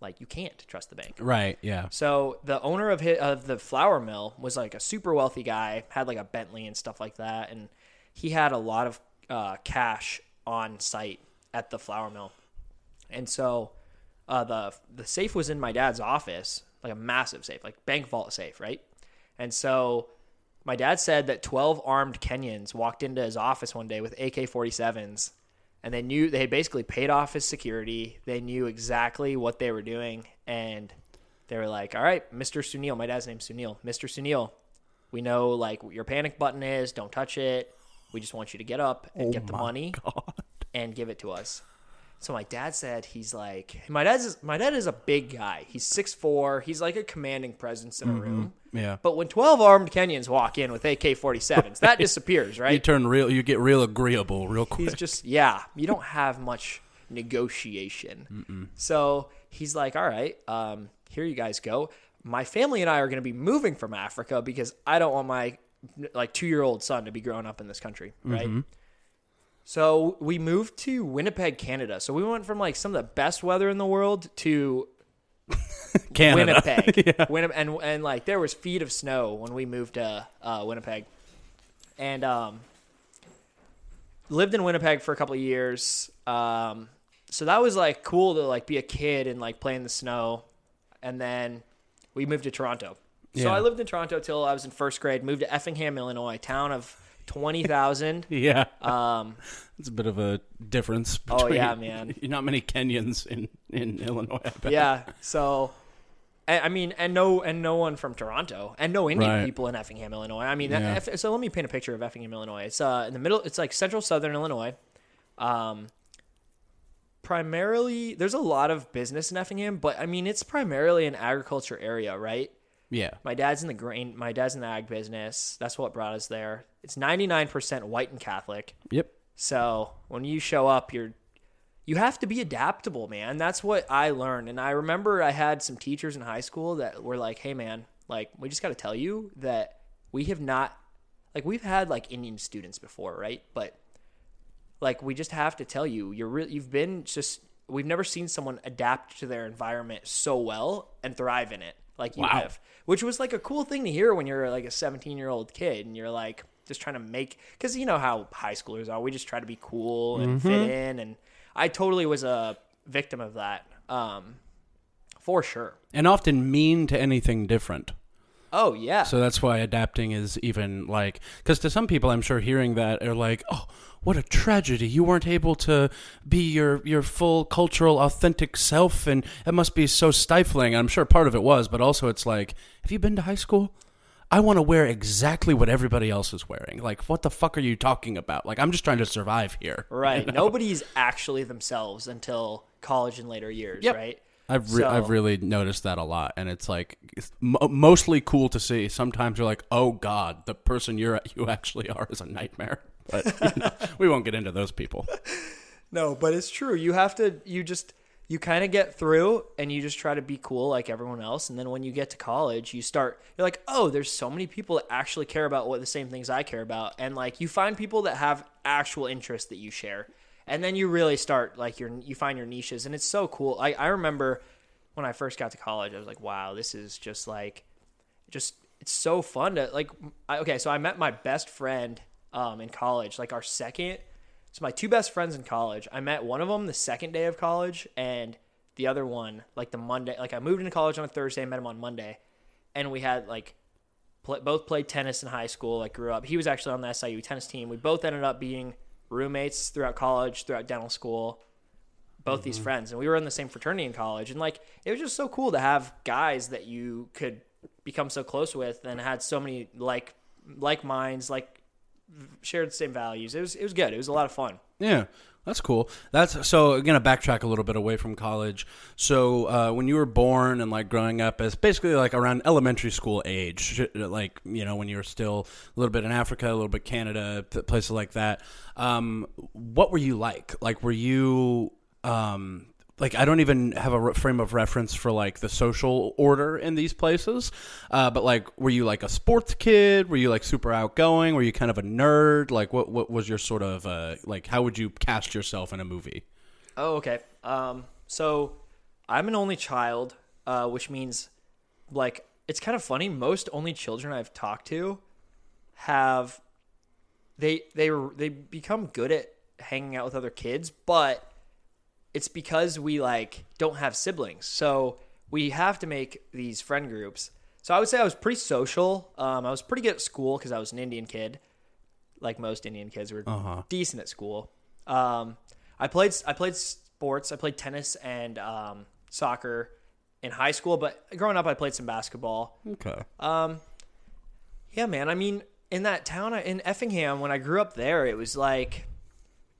like, you can't trust the bank. Right. Yeah. So the owner of his, of the flour mill was like a super wealthy guy, had like a Bentley and stuff like that, and he had a lot of uh, cash on site at the flour mill, and so uh, the the safe was in my dad's office, like a massive safe, like bank vault safe, right? And so my dad said that twelve armed Kenyans walked into his office one day with AK 47s and they knew they had basically paid off his security. They knew exactly what they were doing, and they were like, "All right, Mr. Sunil, my dad's name's Sunil. Mr. Sunil, we know like what your panic button is. Don't touch it. We just want you to get up and oh get the money and give it to us." So my dad said he's like my dad's my dad is a big guy. He's six four. He's like a commanding presence in a room. Yeah. But when 12 armed Kenyans walk in with AK-47s, that disappears, right? You turn real. You get real agreeable real quick. He's just yeah. You don't have much negotiation. So he's like, all right, um, here you guys go. My family and I are going to be moving from Africa because I don't want my like two year old son to be growing up in this country, right? So we moved to Winnipeg, Canada. So we went from like some of the best weather in the world to Canada. Winnipeg. Winnip- and and like there was feet of snow when we moved to uh, Winnipeg, and um, lived in Winnipeg for a couple of years. Um, so that was like cool to like be a kid and like play in the snow, and then we moved to Toronto. So Yeah. I lived in Toronto till I was in first grade. Moved to Effingham, Illinois, town of twenty thousand. Yeah. Um, It's a bit of a difference. Oh, yeah, man. Not many Kenyans in in Illinois. Yeah. So, I I mean, and no, and no one from Toronto, and no Indian Right. people in Effingham, Illinois. I mean, Yeah. So let me paint a picture of Effingham, Illinois. It's uh in the middle. It's like central southern Illinois. Um, primarily, there's a lot of business in Effingham, but I mean, it's primarily an agriculture area, right? Yeah. My dad's in the grain. My dad's in the ag business. That's what brought us there. It's 99% white and Catholic. Yep. So when you show up, you're you have to be adaptable, man. That's what I learned. And I remember I had some teachers in high school that were like, "Hey, man, like we just got to tell you that we have not like we've had like Indian students before, right? But like we just have to tell you, you're really you've been just we've never seen someone adapt to their environment so well and thrive in it like you Wow. have." Which was like a cool thing to hear when you're like a 17-year-old kid and you're like just trying to make cuz you know how high schoolers are. We just try to be cool and fit in and I totally was a victim of that. Um for sure. And often mean to anything different. Oh yeah. So that's why adapting is even like because to some people, I'm sure hearing that are like, "Oh, what a tragedy! You weren't able to be your your full cultural, authentic self, and it must be so stifling." I'm sure part of it was, but also it's like, have you been to high school? I want to wear exactly what everybody else is wearing. Like, what the fuck are you talking about? Like, I'm just trying to survive here. Right. Nobody's actually themselves until college and later years, Yep. right? I've re- So- I've really noticed that a lot, and it's like it's mo- mostly cool to see. Sometimes you're like, "Oh God, the person you're you actually are is a nightmare." But you know, we won't get into those people. No, but it's true. You have to you just you kind of get through and you just try to be cool like everyone else and then when you get to college, you start you're like, "Oh, there's so many people that actually care about what the same things I care about." And like you find people that have actual interests that you share. And then you really start like your you find your niches and it's so cool. I I remember when I first got to college, I was like, wow, this is just like, just it's so fun to like. I, okay, so I met my best friend um, in college, like our second. So my two best friends in college, I met one of them the second day of college, and the other one like the Monday. Like I moved into college on a Thursday, met him on Monday, and we had like play, both played tennis in high school. Like grew up. He was actually on the SIU tennis team. We both ended up being roommates throughout college, throughout dental school. Both these mm-hmm. friends, and we were in the same fraternity in college, and like it was just so cool to have guys that you could become so close with, and had so many like like minds, like shared the same values. It was it was good. It was a lot of fun. Yeah, that's cool. That's so. I'm gonna backtrack a little bit away from college. So uh, when you were born and like growing up as basically like around elementary school age, like you know when you were still a little bit in Africa, a little bit Canada, places like that. Um, what were you like? Like were you um, like I don't even have a frame of reference for like the social order in these places. Uh, but like, were you like a sports kid? Were you like super outgoing? Were you kind of a nerd? Like, what what was your sort of uh, like? How would you cast yourself in a movie? Oh, okay. Um, so I'm an only child, uh, which means like it's kind of funny. Most only children I've talked to have they they they become good at hanging out with other kids, but it's because we like don't have siblings. So we have to make these friend groups. So I would say I was pretty social. Um, I was pretty good at school because I was an Indian kid, like most Indian kids were decent at school. Um, I played I played sports. I played tennis and um, soccer in high school, but growing up I played some basketball. Okay. Yeah, man. I mean, in that town in Effingham, when I grew up there, it was like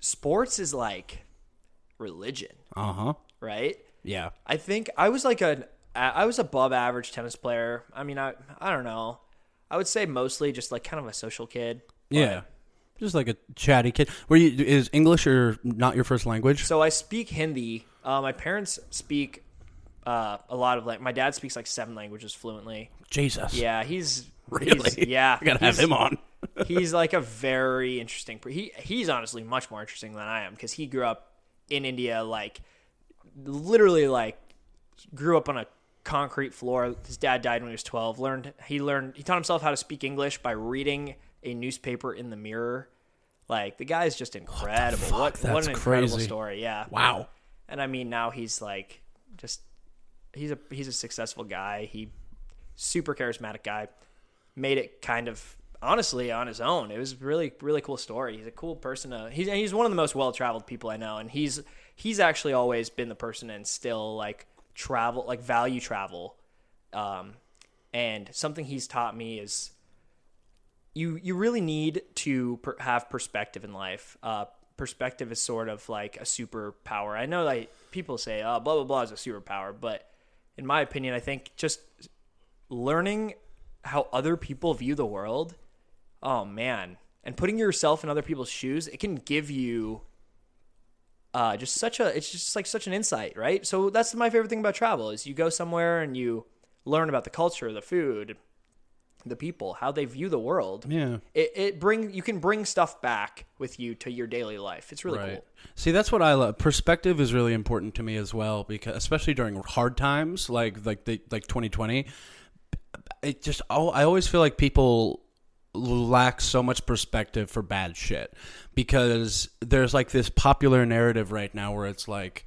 sports is like religion, Uh huh. right? Yeah. I think I was like an I was above average tennis player. I mean, I I don't know. I would say mostly just like kind of a social kid. Yeah. Just like a chatty kid. Were you is English or not your first language? So I speak Hindi. Uh, my parents speak uh, a lot of like my dad speaks like seven languages fluently. Jesus. Yeah, he's Really? he's- yeah, I gotta have him on. he's like a very interesting. He he's honestly much more interesting than I am because he grew up in India, like literally like grew up on a concrete floor. His dad died when he was twelve. Learned he learned he taught himself how to speak English by reading a newspaper in the mirror. Like the guy is just incredible. What what, That's an incredible crazy. story. Yeah. Wow. And I mean now he's like just he's a he's a successful guy. He super charismatic guy. Made it kind of honestly on his own. It was really really cool story. He's a cool person to he's he's one of the most well-traveled people I know and he's he's actually always been the person and still like travel like value travel. Um and something he's taught me is you you really need to per- have perspective in life. Uh, perspective is sort of like a superpower. I know like people say, "Oh, blah blah blah is a superpower," but in my opinion, I think just learning how other people view the world, oh man, and putting yourself in other people's shoes, it can give you uh, just such a it's just like such an insight, right? So that's my favorite thing about travel is you go somewhere and you learn about the culture, the food, the people, how they view the world. Yeah. It, it bring you can bring stuff back with you to your daily life. It's really cool. See, that's what I love. Perspective is really important to me as well because especially during hard times like like the like 2020, it just oh, I always feel like people lack so much perspective for bad shit because there's like this popular narrative right now where it's like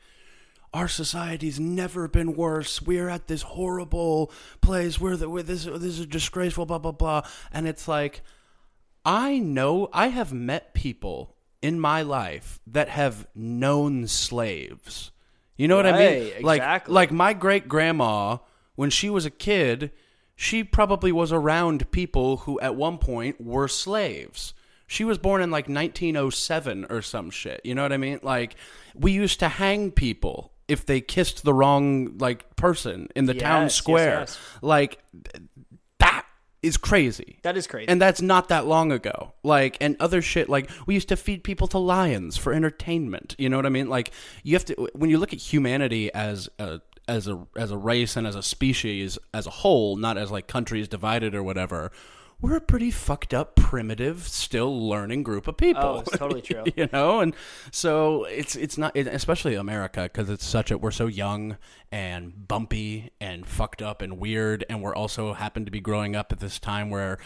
our society's never been worse. We're at this horrible place. We're the we're this this is disgraceful. Blah blah blah. And it's like, I know I have met people in my life that have known slaves. You know what I mean? Right, Like exactly. like my great grandma when she was a kid, she probably was around people who at one point were slaves. She was born in like 1907 or some shit. You know what I mean? Like we used to hang people if they kissed the wrong like person in the town Yes, yes, square. yes. Like that is crazy. That is crazy. And that's not that long ago. Like, and other shit, like, we used to feed people to lions for entertainment. You know what I mean? Like, you have to, when you look at humanity as a, as a, as a race and as a species as a whole, not as like countries divided or whatever, we're a pretty fucked up, primitive, still learning group of people. Oh, it's totally true. you know, and so it's it's not, it, especially America, because it's such a we're so young and bumpy and fucked up and weird, and we're also happen to be growing up at this time where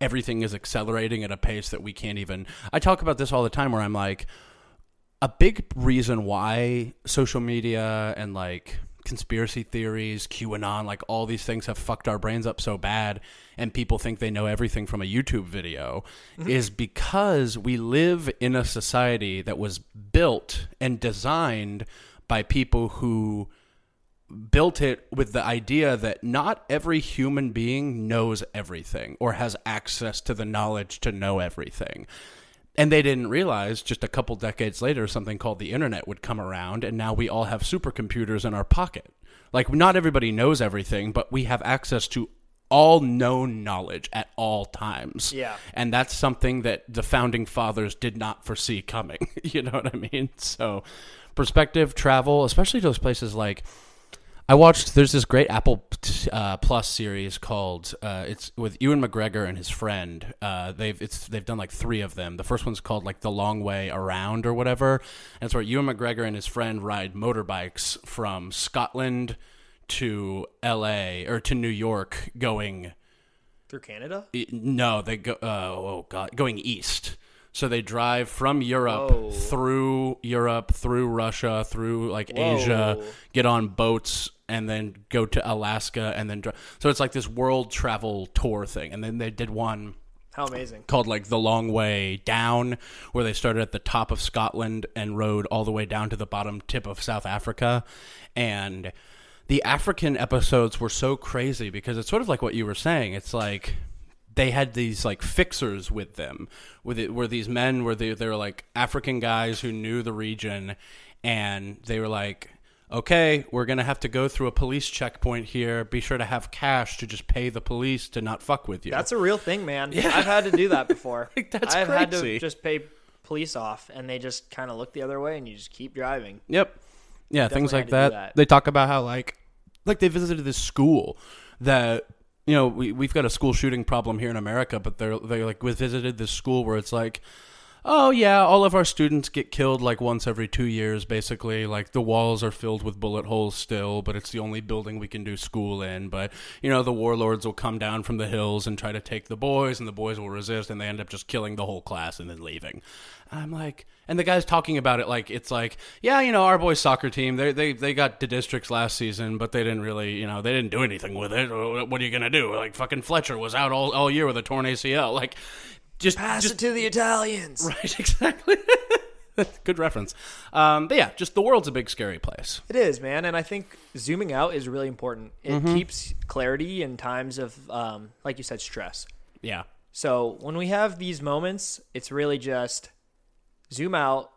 everything is accelerating at a pace that we can't even. I talk about this all the time, where I'm like, a big reason why social media and like conspiracy theories, QAnon, like all these things have fucked our brains up so bad and people think they know everything from a YouTube video mm-hmm. is because we live in a society that was built and designed by people who built it with the idea that not every human being knows everything or has access to the knowledge to know everything. And they didn't realize just a couple decades later something called the internet would come around, and now we all have supercomputers in our pocket. Like, not everybody knows everything, but we have access to all known knowledge at all times. Yeah. And that's something that the founding fathers did not foresee coming. you know what I mean? So, perspective, travel, especially those places like I watched. There's this great Apple uh, Plus series called uh, it's with Ewan McGregor and his friend. Uh, they've it's they've done like three of them. The first one's called like The Long Way Around or whatever, and it's where Ewan McGregor and his friend ride motorbikes from Scotland to L.A. or to New York, going Through Canada? No, they go. Uh, oh God, going east. So they drive from Europe Whoa. through Europe, through Russia, through like Asia, get on boats, and then go to Alaska, and then dri- so it's like this world travel tour thing. And then they did one How amazing. called like the long way down where they started at the top of Scotland and rode all the way down to the bottom tip of South Africa and the African episodes were so crazy because it's sort of like what you were saying it's like they had these like fixers with them with it were these men where they they were like African guys who knew the region and they were like okay, we're going to have to go through a police checkpoint here. Be sure to have cash to just pay the police to not fuck with you. That's a real thing, man. yeah. I've had to do that before. That's I've had to just pay police off, and they just kind of look the other way, and you just keep driving. Yep. Yeah, things like had to do that. that. They talk about how like like they visited this school that you know we we've got a school shooting problem here in America, but they're they like we visited this school where it's like. Oh yeah, all of our students get killed like once every 2 years basically. Like the walls are filled with bullet holes still, but it's the only building we can do school in, but you know the warlords will come down from the hills and try to take the boys and the boys will resist and they end up just killing the whole class and then leaving. I'm like, and the guy's talking about it like it's like, yeah, you know, our boys' soccer team, they they they got to districts last season, but they didn't really, you know, they didn't do anything with it. What are you gonna do? Like fucking Fletcher was out all, all year with a torn ACL. Like, just Pass just it to the Italians. right, exactly. Good reference. Um, but yeah, just the world's a big scary place. It is, man, and I think zooming out is really important. It Mm-hmm. keeps clarity in times of, um, like you said, stress. Yeah, So when we have these moments, it's really just zoom out,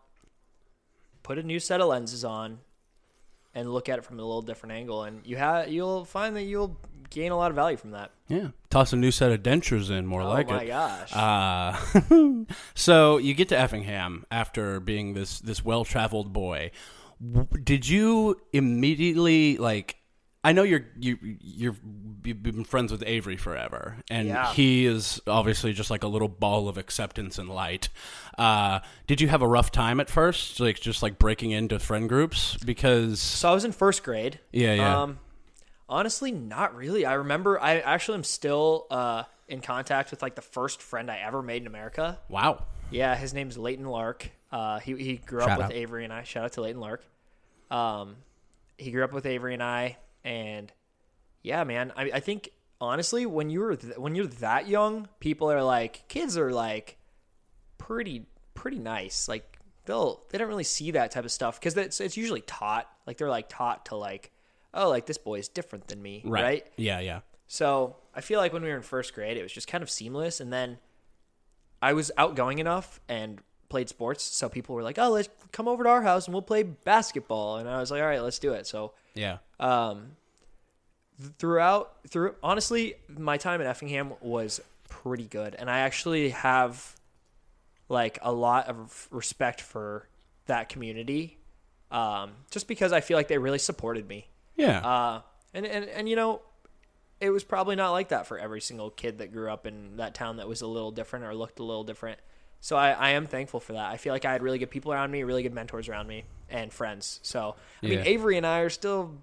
put a new set of lenses on, and look at it from a little different angle, and you have you'll find that you'll gain a lot of value from that. yeah. Toss a new set of dentures in, more likely. Oh like my gosh! Uh, so you get to Effingham after being this this well traveled boy. Did you immediately like? I know you're you you're you've been friends with Avery forever, and Yeah. he is obviously just like a little ball of acceptance and light. Uh, did you have a rough time at first, like just like breaking into friend groups? Because so I was in first grade. Yeah, yeah. Um, honestly, not really. I remember I actually am still uh, in contact with like the first friend I ever made in America. wow, Yeah, his name's Leighton Lark. Uh, he he grew Shout up with out. Avery and I. Shout out to Leighton Lark. Um, he grew up with Avery and I, and yeah, man. I I think honestly, when you're th- when you're that young, people are like kids are like pretty pretty nice. Like they'll they don't really see that type of stuff because it's it's usually taught. Like they're like taught to like oh like this boy is different than me, right? right? Yeah, yeah. So I feel like when we were in first grade, it was just kind of seamless. And then I was outgoing enough and played sports, so people were like, "Oh, let's come over to our house and we'll play basketball." And I was like, "All right, let's do it." So Yeah. um, throughout, through honestly, my time in Effingham was pretty good, and I actually have like a lot of respect for that community, um, just because I feel like they really supported me. Yeah. Uh, and, and and you know, it was probably not like that for every single kid that grew up in that town that was a little different or looked a little different. So I, I am thankful for that. I feel like I had really good people around me, really good mentors around me, and friends. So I mean, Avery and I are still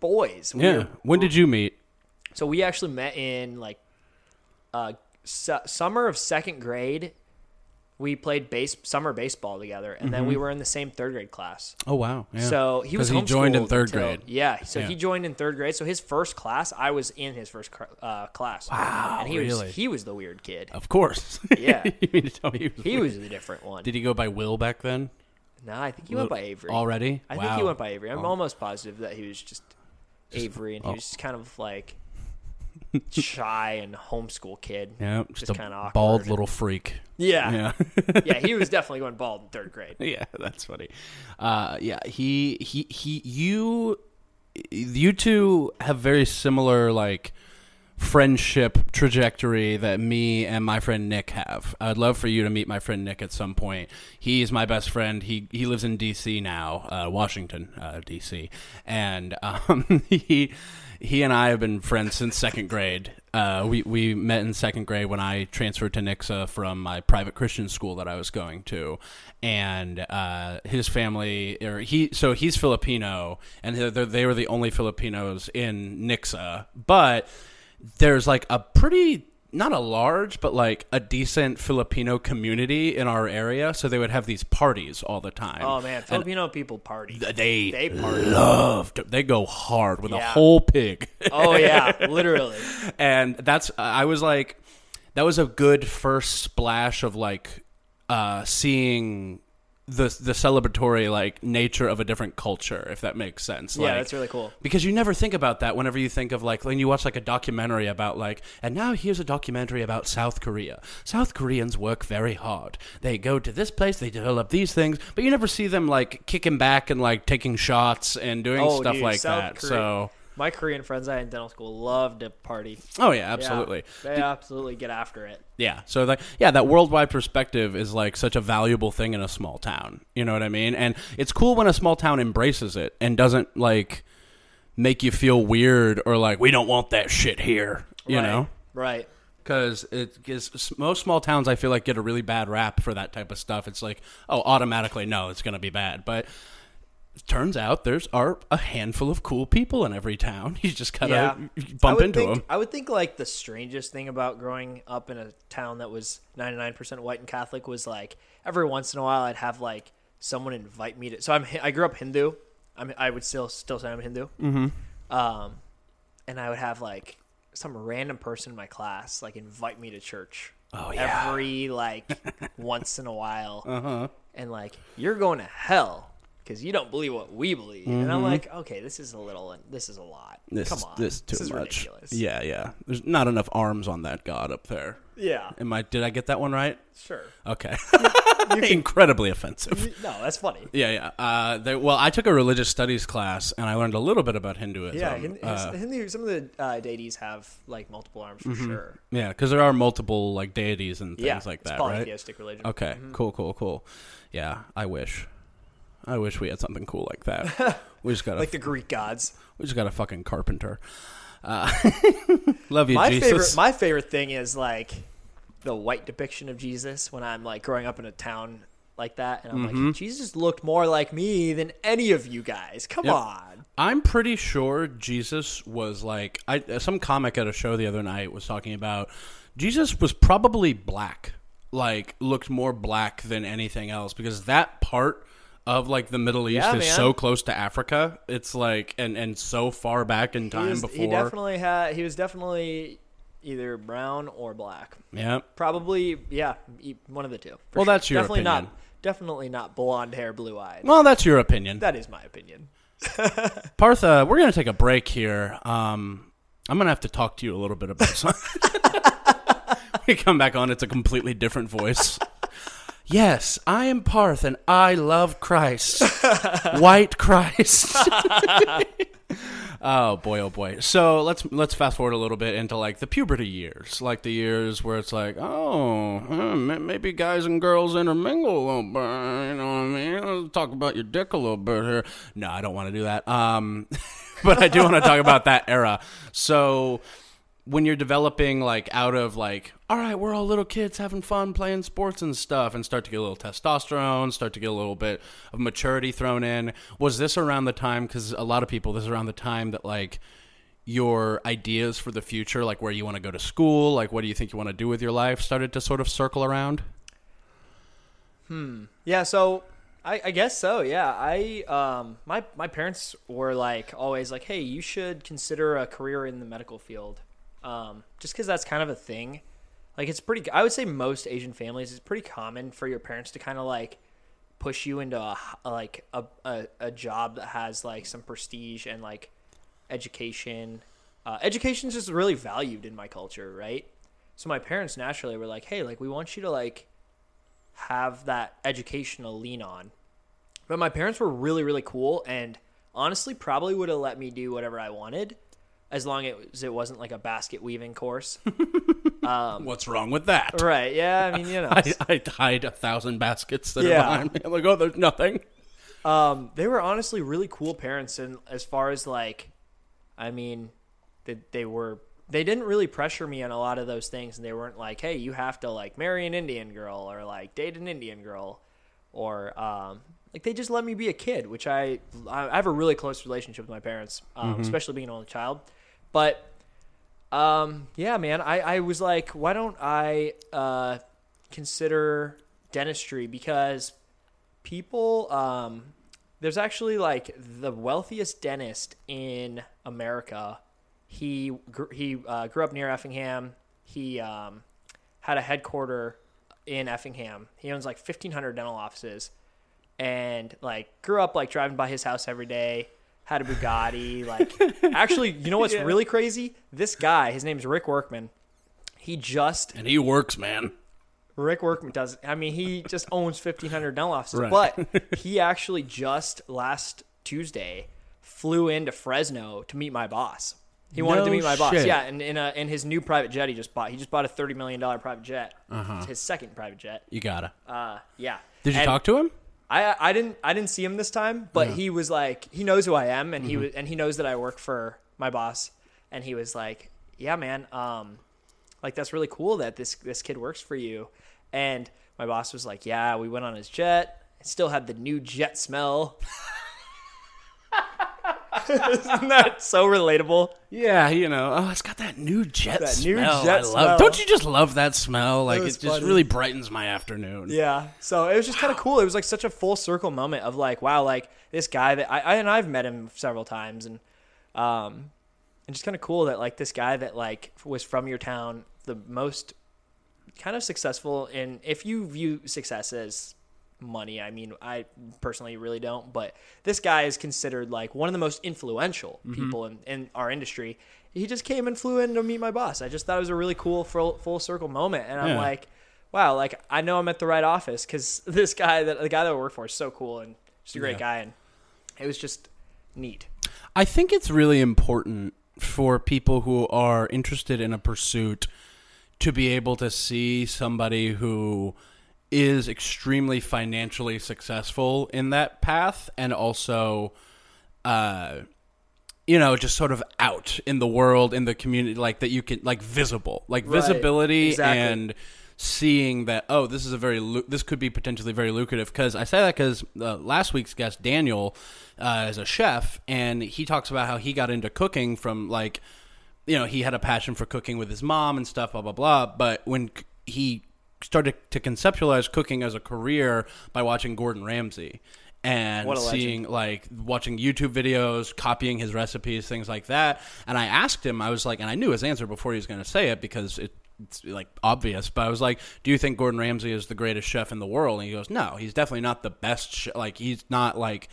boys. We Yeah. were- When did you meet? so we actually met in like uh, su- summer of second grade. We played base summer baseball together, and then we were in the same third grade class. Oh wow. Mm-hmm. Yeah. So he was he joined in third until- grade. Yeah, so Yeah. he joined in third grade. So his first class, I was in his first uh, class. Wow, and he really? was he was the weird kid. Of course. Yeah. you mean to tell me he was, He was the different one. Did he go by Will back then? no, I think he went by Avery. Already? I think he went by Avery. I'm Oh. almost positive that he was just Avery, and he oh. was just kind of like shy and homeschool kid. Yeah, just, Just a kinda bald little freak. Yeah, Yeah. yeah, he was definitely going bald in third grade. yeah, that's funny. Uh, yeah, he he he you you two have very similar like friendship trajectory that me and my friend Nick have. I'd love for you to meet my friend Nick at some point. He's my best friend. He he lives in D.C. now, uh, Washington, uh, D.C. And um, he he and I have been friends since second grade. Uh, we we met in second grade when I transferred to Nixa from my private Christian school that I was going to, and uh, his family or he so he's Filipino, and they they were the only Filipinos in Nixa, but there's like a pretty not a large but like a decent filipino community in our area so they would have these parties all the time Oh man, And Filipino people party. they, They party. love to, they go hard with a whole pig Oh yeah, literally. and that's I was like that was a good first splash of like uh seeing the the celebratory like nature of a different culture if that makes sense Yeah, Like, that's really cool. because you never think about that whenever you think of like when you watch like a documentary about like and now here's a documentary about South Korea. South Koreans work very hard. They go to this place, they develop these things, but you never see them like kicking back and like taking shots and doing Oh, stuff dude, like South that. Korea- So My Korean friends I had in dental school loved to party. Oh yeah, Yeah, absolutely. they absolutely get after it. Yeah. So like yeah, that worldwide perspective is like such a valuable thing in a small town. You know what I mean? And it's cool when a small town embraces it and doesn't like make you feel weird or like we don't want that shit here. You Right, know? right? Because it gives most small towns, I feel like, get a really bad rap for that type of stuff. It's like, oh, automatically, no, it's going to be bad. But turns out there's are a handful of cool people in every town. You just gotta Yeah. Bump into think, them. I would think like the strangest thing about growing up in a town that was 99% white and Catholic was like every once in a while I'd have like someone invite me to. So I'm I grew up Hindu. I'm I would still still say I'm Hindu. Mm-hmm. Um, and I would have like some random person in my class like invite me to church. Oh, yeah. Every like once in a while. Uh huh. and like you're going to hell because you don't believe what we believe and i'm like okay this is a little this is a lot Mm-hmm. This come is on this is too is much. ridiculous Yeah, yeah. There's not enough arms on that god up there. yeah Am I? Did I get that one right? sure Okay. Incredibly offensive. no that's funny Yeah, yeah. Uh, there, well, I took a religious studies class, and I learned a little bit about Hinduism. yeah Hin- Uh, Hindu, some of the uh, deities have like multiple arms for sure yeah, because there are multiple like deities and things yeah like it's that, right? polytheistic religion Okay, cool, cool, cool. Yeah, I wish. I wish we had something cool like that. we just got a like the greek gods we just got a fucking carpenter. Uh, love you, my Jesus. favorite my favorite thing is like the white depiction of jesus when i'm like growing up in a town like that and i'm Mm-hmm. like jesus looked more like me than any of you guys come Yep. on I'm pretty sure Jesus was like I some comic at a show the other night was talking about Jesus was probably black. Like looked more black than anything else because that part of like the Middle East Yeah, is man. so close to Africa. It's like and and so far back in he, time was, before. he definitely had he was definitely either brown or black yeah. probably yeah one of the two Well, sure. that's your definitely opinion. not definitely not blonde hair blue eyed Well, that's your opinion. that is my opinion Partha, we're going to take a break here. Um, I'm going to have to talk to you a little bit about something. we come back on, it's a completely different voice. Yes, I am Parth and I love Christ. White Christ. oh boy, oh boy. So let's let's fast forward a little bit into like the puberty years, like the years where it's like, oh, huh, maybe guys and girls intermingle a little bit. You know what I mean? Let's talk about your dick a little bit here. No, I don't want to do that. Um, but I do want to talk about that era. So when you're developing like out of like all right we're all little kids having fun playing sports and stuff and start to get a little testosterone start to get a little bit of maturity thrown in was this around the time because a lot of people this is around the time that like your ideas for the future like where you want to go to school like what do you think you want to do with your life started to sort of circle around? Hmm. Yeah, so I, I guess so. Yeah, I um my my parents were like always like, hey, you should consider a career in the medical field, um, just because that's kind of a thing. Like it's pretty. I would say most Asian families it's pretty common for your parents to kind of like push you into a like a, a a job that has like some prestige and like education. Uh, education is just really valued in my culture, right? So my parents naturally were like, hey, like we want you to like have that educational lean on. But my parents were really, really cool and honestly probably would have let me do whatever I wanted as long as it wasn't like a basket weaving course. what's wrong with that right. Yeah. I mean, you know. I, I tied a thousand baskets that Yeah. are behind me i'm like oh there's nothing Um, they were honestly really cool parents, and as far as like, I mean, they, they were they didn't really pressure me on a lot of those things, and they weren't like, hey, you have to like marry an Indian girl or like date an Indian girl, or um, like they just let me be a kid, which I I have a really close relationship with my parents, um, especially being an only child, but. Um, yeah, man, I, I was like, why don't I uh, consider dentistry because people um there's actually like the wealthiest dentist in America. He gr- he uh, grew up near Effingham. He um, had a headquarter in Effingham. He owns like 1500 dental offices and like grew up like driving by his house every day. Had a Bugatti. Like actually, you know what's really crazy? This guy, his name's Rick Workman. He just and he works man Rick Workman does. I mean, he just owns fifteen hundred dental offices, Right. but he actually just last Tuesday flew into Fresno to meet my boss. He wanted to meet my boss. shit. Yeah, and in a, in his new private jet he just bought. He just bought a thirty million dollar private jet. Uh-huh. His second private jet. you gotta Uh, yeah. did you And talk to him I I didn't I didn't see him this time, but he was like he knows who I am and he Mm-hmm. was and he knows that I work for my boss and he was like, "Yeah, man, um like that's really cool that this this kid works for you." And my boss was like, "Yeah, we went on his jet. It still had the new jet smell." Isn't that so relatable? Yeah, you know, oh, it's got that new jet That new smell. jet I love. smell. Don't you just love that smell? Like was it just funny. really brightens my afternoon. Yeah. So it was just kind of cool. It was like such a full circle moment of like, wow, like this guy that I, I and I've met him several times and um and just kind of cool that like this guy that like was from your town, the most kind of successful in if you view success as money, I mean, I personally really don't, but this guy is considered like one of the most influential Mm-hmm. people in, in our industry. He just came and flew in to meet my boss. I just thought it was a really cool full, full circle moment. And I'm Yeah. like, wow, like I know I'm at the right office because this guy that the guy that I work for is so cool and just a great Yeah. guy, and it was just neat. I think it's really important for people who are interested in a pursuit to be able to see somebody who is extremely financially successful in that path and also uh you know just sort of out in the world in the community like that you can like visible like Right, visibility exactly. and seeing that oh this is a very this could be potentially very lucrative because i say that because uh, last week's guest daniel uh, is a chef and he talks about how he got into cooking from like you know he had a passion for cooking with his mom and stuff blah blah blah but when he started to conceptualize cooking as a career by watching gordon ramsay and What a legend. seeing like watching YouTube videos, copying his recipes, things like that. And I asked him, I was like, and I knew his answer before he was going to say it because it, it's like obvious. But I was like, "Do you think Gordon Ramsay is the greatest chef in the world?" And he goes, "No, he's definitely not the best. Sh- like he's not like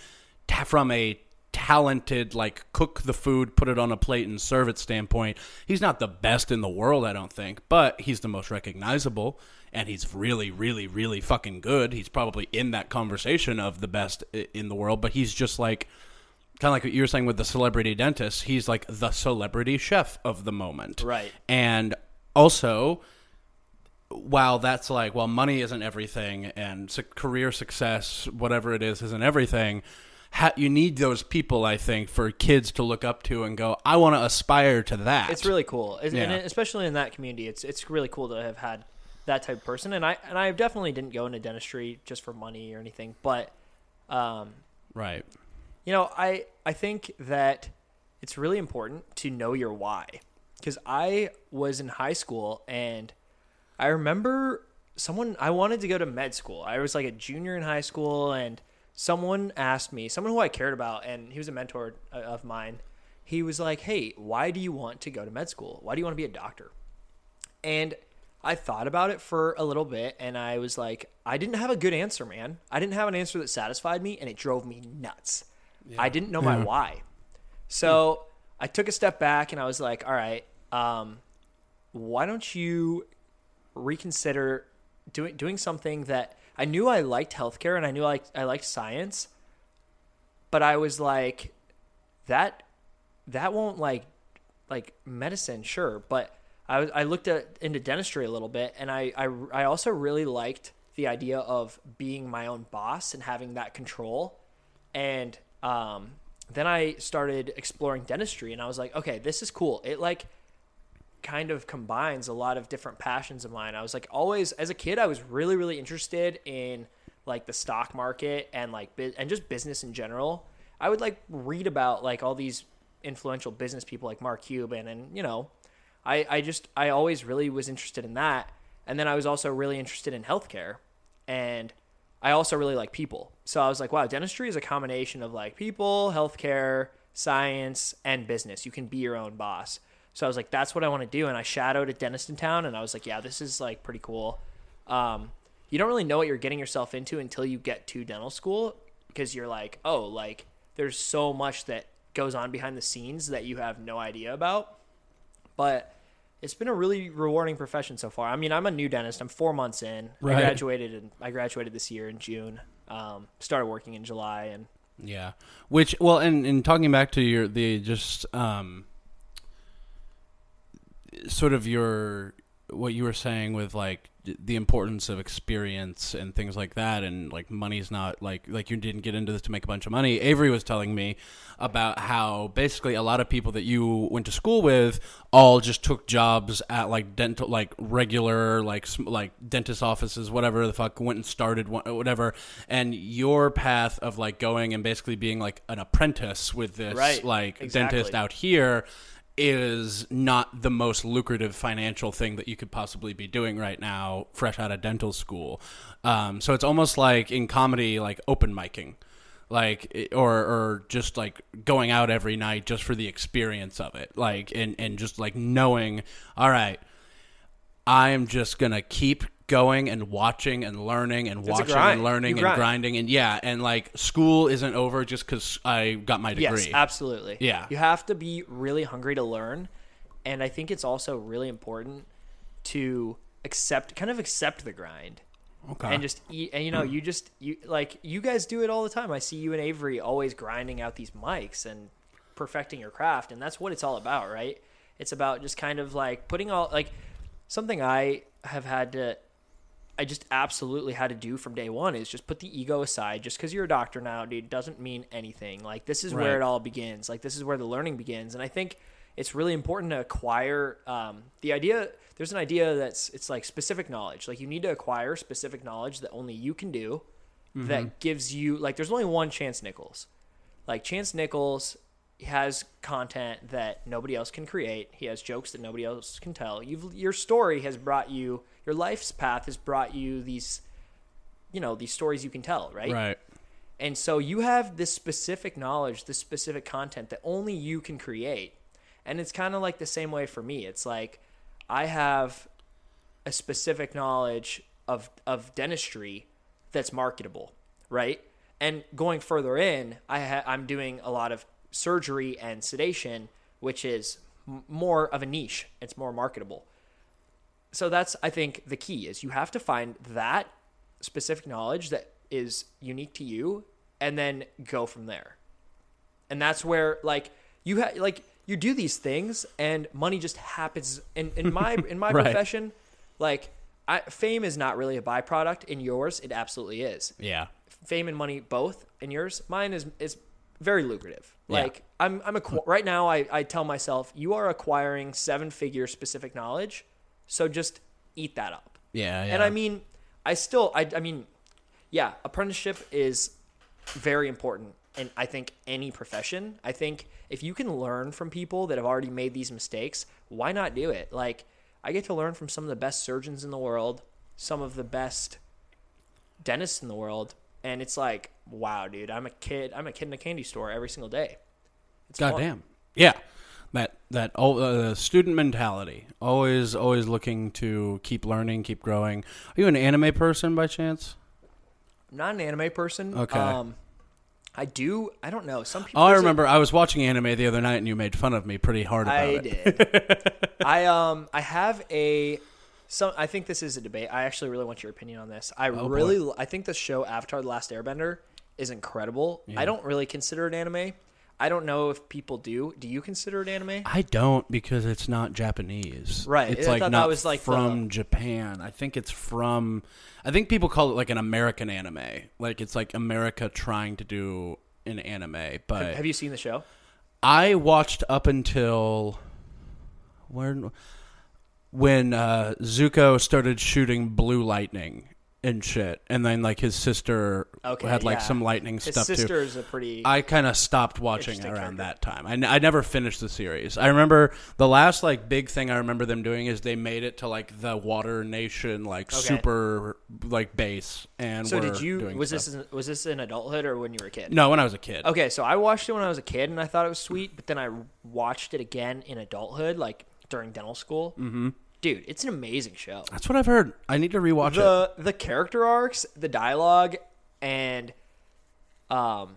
ta- from a talented like cook the food, put it on a plate and serve it standpoint. He's not the best in the world, I don't think, but he's the most recognizable." And he's really, really, really fucking good. He's probably in that conversation of the best in the world, but he's just like kind of like what you were saying with the celebrity dentist. He's like the celebrity chef of the moment, Right. And also, while that's like, well, money isn't everything, and career success, whatever it is, isn't everything. ha- you need those people. I think for kids to look up to and go, I want to aspire to that. It's really cool, It's- and especially in that community. It's it's really cool to have had that type of person. And I and I definitely didn't go into dentistry just for money or anything, but um, right. you know, I I think that it's really important to know your why. Because I was in high school and I remember someone I wanted to go to med school. I was like a junior in high school and someone asked me, someone who I cared about and he was a mentor uh, of mine. He was like, "Hey, why do you want to go to med school? Why do you want to be a doctor?" And I thought about it for a little bit and I was like, I didn't have a good answer, man. I didn't have an answer that satisfied me and it drove me nuts. I didn't know my why. So I took a step back and I was like, all right, um, why don't you reconsider doing doing something that I knew I liked healthcare and I knew I liked, I liked science, but I was like, that that won't like like medicine, sure, but I I looked at into dentistry a little bit, and I I, I also really liked the idea of being my own boss and having that control, and um, then I started exploring dentistry, and I was like, okay, this is cool. It like kind of combines a lot of different passions of mine. I was like always as a kid I was really really interested in like the stock market and like and just business in general. I would like read about like all these influential business people like Mark Cuban and you know, I I just I always really was interested in that. And then I was also really interested in healthcare and I also really like people. So I was like, wow, dentistry is a combination of like people, healthcare, science, and business. You can be your own boss. So I was like, that's what I want to do. And I shadowed at Dentist in Town, and I was like, yeah, this is like pretty cool. Um, you don't really know what you're getting yourself into until you get to dental school because you're like, oh, like there's so much that goes on behind the scenes that you have no idea about. But it's been a really rewarding profession so far. I mean, I'm a new dentist. I'm four months in. I graduated and I graduated this year in June. Um, started working in July, and Yeah. Which well, and and talking back to your the just um sort of your what you were saying with like the importance of experience and things like that and like money's not like like you didn't get into this to make a bunch of money. Avery was telling me about how basically a lot of people that you went to school with all just took jobs at like dental like regular like like dentist offices whatever the fuck went and started whatever. And your path of like going and basically being like an apprentice with this Right, like exactly. dentist out here is not the most lucrative financial thing that you could possibly be doing right now, fresh out of dental school. Um, so it's almost like in comedy, like open micing, like or or just like going out every night just for the experience of it, like and and just like knowing, all right, I am just gonna keep going and watching and learning and a watching and learning You and grinding and yeah, and like school isn't over just because I got my degree. Yes, absolutely. Yeah. You have to be really hungry to learn. And I think it's also really important to accept kind of accept the grind. Okay. And just eat and you know, you just you like you guys do it all the time. I see you and Avery always grinding out these mics and perfecting your craft and that's what it's all about, right? It's about just kind of like putting all like something I have had to I just absolutely had to do from day one is just put the ego aside. Just because you're a doctor now, dude, doesn't mean anything. Like this is where it all begins. Like this is where the learning begins. And I think it's really important to acquire um, the idea. There's an idea that's it's like specific knowledge. Like you need to acquire specific knowledge that only you can do. That gives you like there's only one Chance Nichols. Like Chance Nichols has content that nobody else can create. He has jokes that nobody else can tell. You've your story has brought you your life's path has brought you these you know, these stories you can tell, right? right. And so you have this specific knowledge, this specific content that only you can create. And it's kind of like the same way for me. It's like I have a specific knowledge of of dentistry that's marketable, right? And going further in, I ha- I'm doing a lot of surgery and sedation, which is m- more of a niche. It's more marketable. So that's I think the key is you have to find that specific knowledge that is unique to you and then go from there. And that's where like you have like you do these things and money just happens in in my in my Right. profession like I, fame is not really a byproduct in yours it absolutely is Yeah. fame and money both in yours. Mine is is very lucrative. Yeah. Like I'm I'm a right now I I tell myself you are acquiring seven figure specific knowledge, so just eat that up. Yeah, yeah. And I mean, I still I I mean, yeah, apprenticeship is very important And I think any profession. I think if you can learn from people that have already made these mistakes, why not do it? Like I get to learn from some of the best surgeons in the world, some of the best dentists in the world, and it's like, wow, dude, I'm a kid. I'm a kid in a candy store every single day. It's fun. Goddamn. Yeah. That oh, uh, student mentality, always always looking to keep learning, keep growing. Are you an anime person by chance? I'm not an anime person. Okay. Um, I do. I don't know. Some people. Oh, I remember I was watching anime the other night, and you made fun of me pretty hard about I it. did. I um I have a some I think this is a debate. I actually really want your opinion on this. I Oh, really I think the show Avatar the Last Airbender is incredible. I don't really consider it anime. I don't know if people do. Do you consider it anime? I don't because it's not Japanese. Right. It's I like thought not that was, like, from Japan. I think it's from. I think people call it like an American anime. Like it's like America trying to do an anime. But Have you seen the show? I watched up until when when uh, Zuko started shooting blue lightning and shit, and then like his sister Okay, had like yeah. some lightning His stuff too. sister is a pretty. I kind of stopped watching around character. that time. I, n- I never finished the series. I remember the last like big thing I remember them doing is they made it to like the Water Nation like Okay. super like base. And so did you? doing Was stuff. this in, was this in adulthood or when you were a kid? No, when I was a kid. Okay, so I watched it when I was a kid and I thought it was sweet, but then I watched it again in adulthood, like during dental school. Mm-hmm. Dude, it's an amazing show. That's what I've heard. I need to rewatch it. the the character arcs, the dialogue, and um,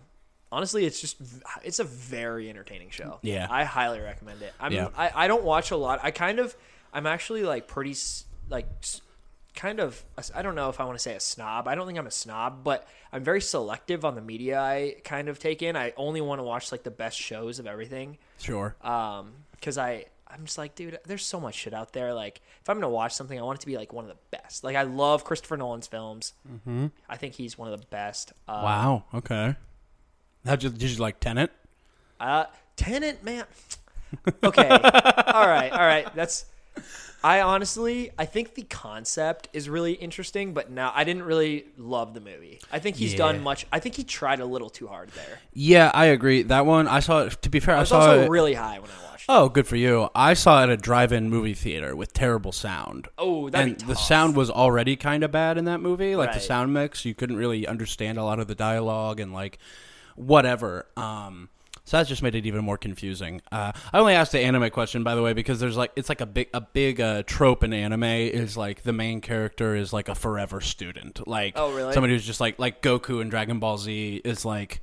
honestly, it's just it's a very entertaining show. Yeah. I highly recommend it. I'm Yeah. I, I don't watch a lot. I kind of I'm actually like pretty like kind of I don't know if I want to say a snob. I don't think I'm a snob, but I'm very selective on the media I kind of take in. I only want to watch like the best shows of everything Sure. um because i i'm just like dude there's so much shit out there like if i'm gonna watch something i want it to be like one of the best like i love christopher nolan's films mm-hmm. i think he's one of the best uh, wow. Okay. How did you, did you like Tenet? uh Tenet man okay all right all right that's i honestly i think the concept is really interesting but now i didn't really love the movie i think he's Yeah. done much i think he tried a little too hard there Yeah, I agree. That one I saw. it To be fair, I, i was saw it. really high when i watched it Oh, good for you. I saw it at a drive-in movie theater with terrible sound. Oh, that'd and the sound was already kind of bad in that movie. Like the sound mix, you couldn't really understand a lot of the dialogue and like whatever. Um, so that just made it even more confusing. Uh, I only asked the anime question, by the way, because there's like it's like a big a big uh, trope in anime is like the main character is like a forever student, like Oh, really? somebody who's just like like Goku in Dragon Ball Z is like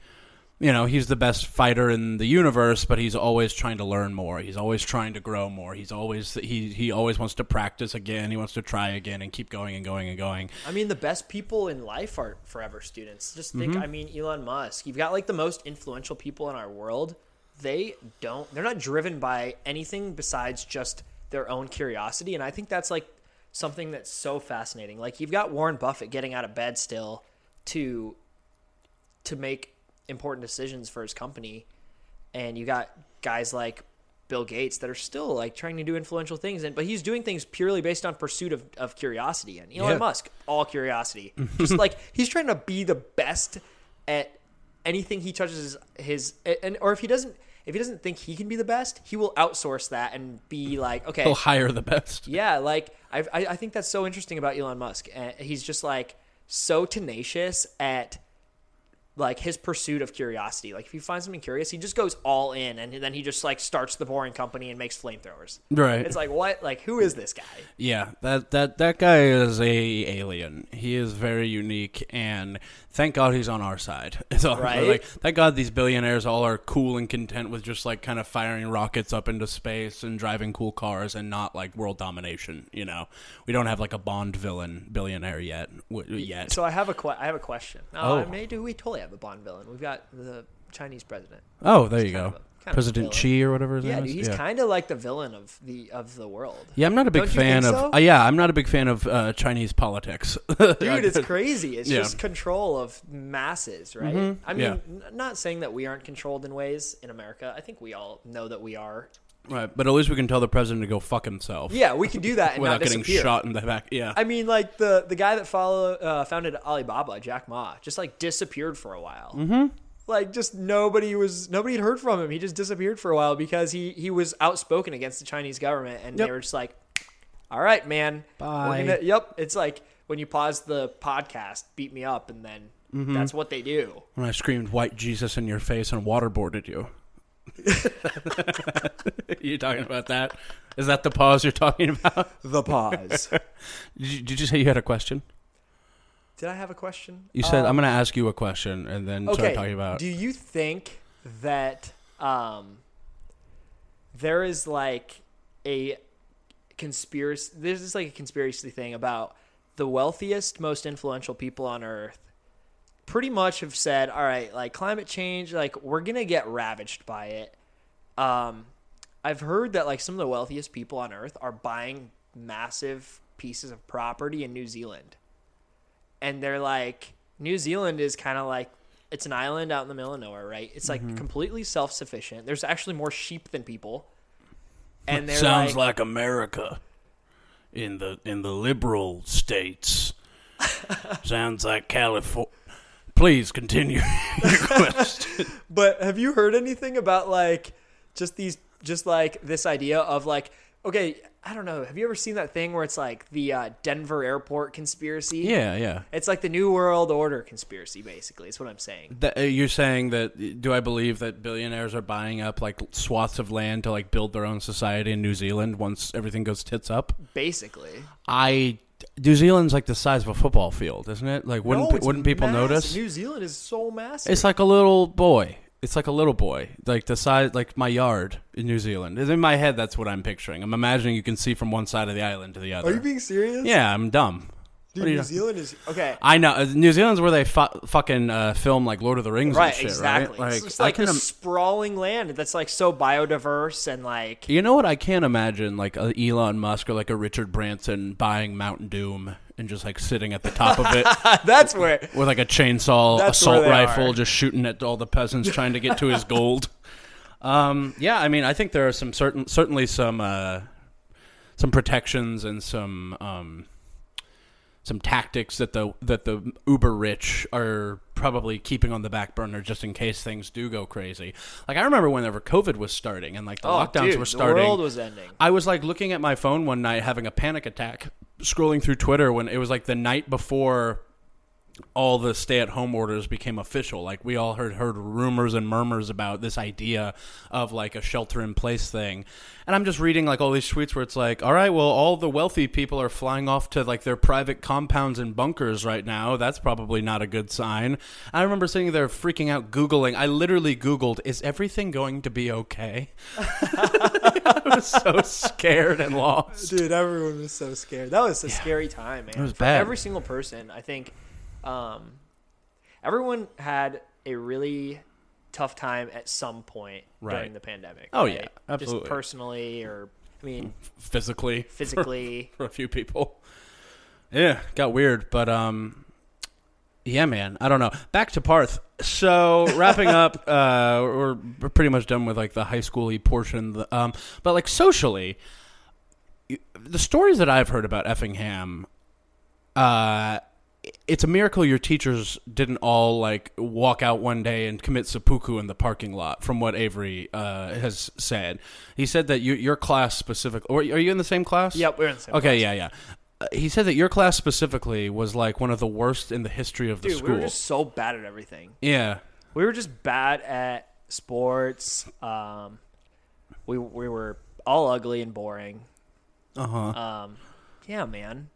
you know, he's the best fighter in the universe, but he's always trying to learn more. He's always trying to grow more. He's always he he always wants to practice again. He wants to try again and keep going and going and going. I mean, the best people in life are forever students. Just think, mm-hmm. I mean, Elon Musk. You've got like the most influential people in our world. They don't, they're not driven by anything besides just their own curiosity. And I think that's like something that's so fascinating. Like, you've got Warren Buffett getting out of bed still to, to make important decisions for his company. And you got guys like Bill Gates that are still like trying to do influential things, and but he's doing things purely based on pursuit of, of curiosity. And Elon Yeah. Musk, all curiosity, just like he's trying to be the best at anything he touches his, his and or if he doesn't if he doesn't think he can be the best, he will outsource that and be like, okay, He'll hire the best. yeah, like I, I I think that's so interesting about Elon Musk. Uh, he's just like so tenacious at like his pursuit of curiosity. Like if he finds something curious, he just goes all in, and then he just like starts the boring company and makes flamethrowers. Right. It's like what? Like who is this guy? Yeah, that that that guy is a alien. He is very unique, and thank God he's on our side. So, Right? Like, thank God these billionaires all are cool and content with just like kind of firing rockets up into space and driving cool cars, and not like world domination. You know, we don't have like a Bond villain billionaire yet. W- yet. So I have a que- I have a question. Oh. Uh, maybe we totally have a Bond villain. We've got the Chinese president. oh, there you go. a, President of a villain. Xi or whatever his Yeah, name dude, is. he's yeah. kind of like the villain of the of the world. Yeah, I'm not a big Don't fan of. so? Uh, yeah, I'm not a big fan of uh, Chinese politics. Dude, it's crazy. It's Yeah. just control of masses, right? Mhm. I mean, Yeah. n- not saying that we aren't controlled in ways in America. I think we all know that we are. Right, but at least we can tell the president to go fuck himself. Yeah, we can do that and without not getting disappear. shot in the back. Yeah, I mean, like the the guy that follow uh, founded Alibaba, Jack Ma, just like disappeared for a while. Mm-hmm. Like just nobody was nobody had heard from him. He just disappeared for a while because he he was outspoken against the Chinese government, and Yep. they were just like, "All right, man, Bye." Gonna, yep." It's like when you pause the podcast, beat me up, and then Mm-hmm. that's what they do. when I screamed "White Jesus" in your face and waterboarded you. you talking about that? Is that the pause you're talking about? The pause. Did you, did you say you had a question? Did I have a question? You said Um, I'm going to ask you a question and then start talking about. Do you think that um, there is like a conspiracy? There's just like a conspiracy thing about the wealthiest, most influential people on Earth. Pretty much have said, all right, like climate change, like we're gonna get ravaged by it. Um, I've heard that like some of the wealthiest people on Earth are buying massive pieces of property in New Zealand and they're like New Zealand is kind of like it's an island out in the middle of nowhere, right? It's Mm-hmm. like completely self-sufficient. There's actually more sheep than people. And they're Sounds like, like America in the in the liberal states. Sounds like California. Please continue your question. But have you heard anything about like just these just like this idea of like okay, I don't know. Have you ever seen that thing where it's like the uh, Denver airport conspiracy? Yeah, yeah. It's like the New World Order conspiracy, basically. Is what I'm saying. That, uh, you're saying that? Do I believe that billionaires are buying up like swaths of land to like build their own society in New Zealand once everything goes tits up? Basically, I New Zealand's like the size of a football field, isn't it? Like wouldn't No, pe- wouldn't people massive. notice? New Zealand is so massive. It's like a little boy. It's like a little boy, like the size, like my yard in New Zealand. In my head, that's what I'm picturing. I'm imagining you can see from one side of the island to the other. Are you being serious? yeah, I'm dumb. Dude, What are you- New Zealand is okay. I know uh, New Zealand's where they fu- fucking uh, film like Lord of the Rings Right, and shit, exactly. right? it's like this im- sprawling land that's like so biodiverse and like you know what? I can't imagine like a Elon Musk or like a Richard Branson buying Mountain Doom and just like sitting at the top of it that's where with like a chainsaw That's assault rifle, are. just shooting at all the peasants trying to get to his gold. Um, yeah, I mean, I think there are some certain, certainly some, uh, some protections and some, um, some tactics that the that the uber rich are probably keeping on the back burner just in case things do go crazy. Like I remember whenever COVID was starting and like the oh, lockdowns dude, were starting. The world was ending. I was like looking at my phone one night having a panic attack scrolling through Twitter when it was like the night before all the stay-at-home orders became official. Like we all heard heard rumors and murmurs about this idea of like a shelter-in-place thing, and I'm just reading like all these tweets where it's like, all right, well, all the wealthy people are flying off to like their private compounds and bunkers right now. That's probably not a good sign. I remember sitting there freaking out, googling. I literally googled, "Is everything going to be okay?" I was so scared and lost. Dude, everyone was so scared. That was a scary time, man. It was For bad. Every single person, I think, um, everyone had a really tough time at some point Right. during the pandemic. Oh, right? yeah, absolutely. Just personally, or I mean, Physically, physically. for a few people. Yeah, got weird, but um yeah, man. I don't know. Back to Parth. So wrapping up, uh, we're, we're pretty much done with like the high schooly portion. The- Um, but like socially, the stories that I've heard about Effingham, uh, it's a miracle your teachers didn't all like walk out one day and commit seppuku in the parking lot. From what Avery uh, has said, he said that you, your class specifically, or are you in the same class? Yep, we're in the same Okay, class. yeah, yeah. Uh, he said that your class specifically was like one of the worst in the history of the Dude, school. we were just so bad at everything. yeah, We were just bad at sports. Um, we we were all ugly and boring. uh huh. Um, yeah, man,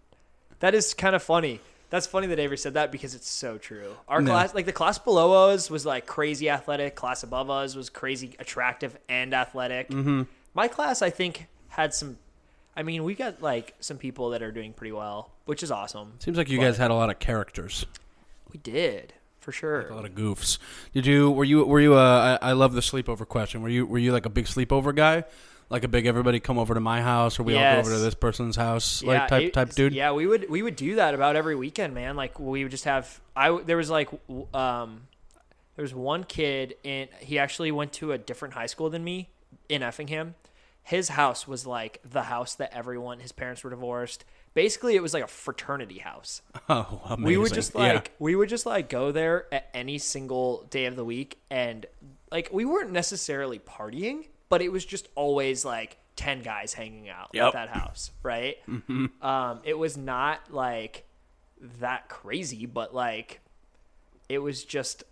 that is kind of funny. That's funny that Avery said that because it's so true. Our No. class, like the class below us, was like crazy athletic. Class above us was crazy attractive and athletic. Mm-hmm. My class, I think, had some. I mean, we got like some people that are doing pretty well, which is awesome. Seems like you guys had a lot of characters. We did for sure. A lot of goofs. Did you? Were you? Were you? Uh, I, I love the sleepover question. Were you? Were you like a big sleepover guy? Like a big everybody come over to my house, or we all go over to this person's house, like type it- type dude. Yeah, we would we would do that about every weekend, man. Like we would just have I there was like um there was one kid and he actually went to a different high school than me in Effingham. His house was like the house that everyone his parents were divorced. Basically, it was like a fraternity house. Oh, amazing. We would just Yeah. like we would just like go there at any single day of the week and like we weren't necessarily partying, but it was just always like 10 guys hanging out Yep. at that house, right? Um it was not like that crazy, but like it was just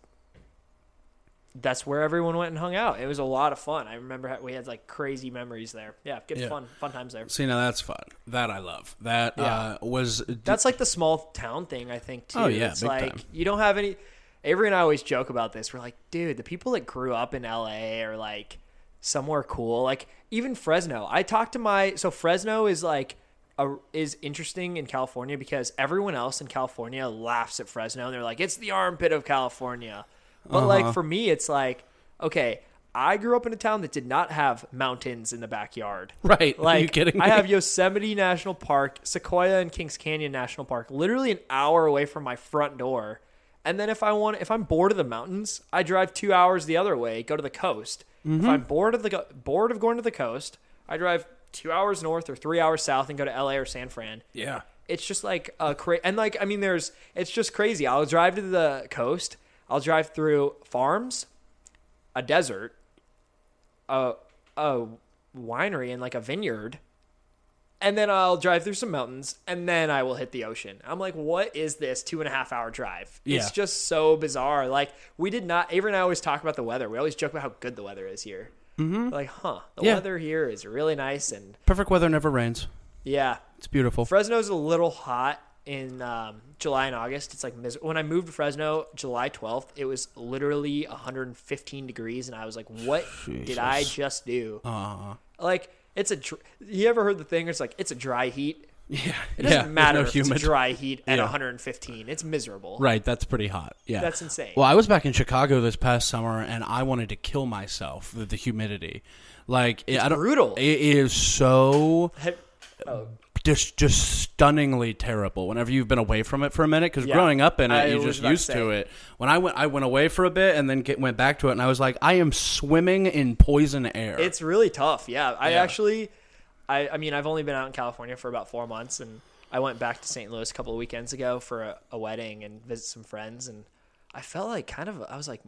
that's where everyone went and hung out. It was a lot of fun. I remember how we had like crazy memories there. Yeah, good Yeah. fun fun times there. See, now that's fun. That I love. That Yeah. uh, was. That's like the small town thing, I think, too. Oh, yeah, it's big like time. you don't have any. Avery and I always joke about this. We're like, dude, the people that grew up in LA are like somewhere cool. Like even Fresno. I talked to my so Fresno is like a, is interesting in California because everyone else in California laughs at Fresno and they're like, it's the armpit of California. But Uh-huh. like for me, it's like, okay, I grew up in a town that did not have mountains in the backyard. Right. Like, Are you kidding I have Yosemite National Park, Sequoia and Kings Canyon National Park, literally an hour away from my front door. And then if I want, if I'm bored of the mountains, I drive two hours the other way, go to the coast. Mm-hmm. If I'm bored of the go- bored of going to the coast, I drive two hours north or three hours south and go to LA or San Fran. yeah. It's just like a crazy and like I mean, there's it's just crazy. I'll drive to the coast. I'll drive through farms, a desert, a a winery and like a vineyard, and then I'll drive through some mountains, and then I will hit the ocean. I'm like, what is this two and a half hour drive? Yeah. It's just so bizarre. Like we did not. Avery and I always talk about the weather. We always joke about how good the weather is here. Mm-hmm. Like, huh? The Yeah. weather here is really nice, and Perfect weather never rains. yeah, It's beautiful. Fresno's a little hot in um, July and August. It's like mis- when I moved to Fresno, July 12th, it was literally 115 degrees, and I was like, "What did I just do?" uh, Like, it's a. Dr- you ever heard the thing? It's like it's a dry heat. yeah. It doesn't yeah, matter No if humid. it's a dry heat at Yeah. 115. It's miserable. Right, that's pretty hot. Yeah. That's insane. Well, I was back in Chicago this past summer and I wanted to kill myself with the humidity. Like I don't brutal. It is so Have- oh, just just stunningly terrible whenever you've been away from it for a minute because Yeah. growing up in it I you're just about to used to it when i went i went away for a bit and then get, went back to it and i was like i am swimming in poison air It's really tough. Yeah, I Yeah. actually, I, I mean, I've only been out in California for about four months, and I went back to St. Louis a couple of weekends ago for a, a wedding and visit some friends, and I felt like kind of, I was like,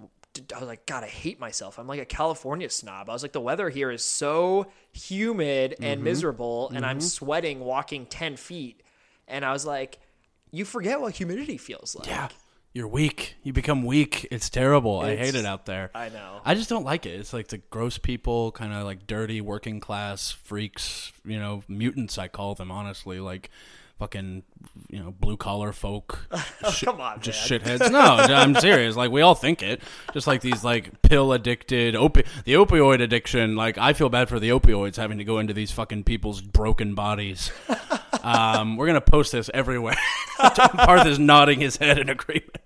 I was like, God, I hate myself. I'm like a California snob. I was like, the weather here is so humid and Mm-hmm. miserable, and I'm sweating walking ten feet, and I was like, you forget what humidity feels like. yeah you're weak you become weak it's terrible i hate it out there I know. I just don't like it. It's like the gross people, kind of like dirty working class freaks, you know, mutants. I call them honestly, like fucking, you know, blue collar folk. Shi- come on, just man. shitheads. No, I'm serious. Like we all think it. Just like these like pill addicted, opi- the opioid addiction. Like I feel bad for the opioids having to go into these fucking people's broken bodies. Um, we're gonna post this everywhere. Parth is nodding his head in agreement.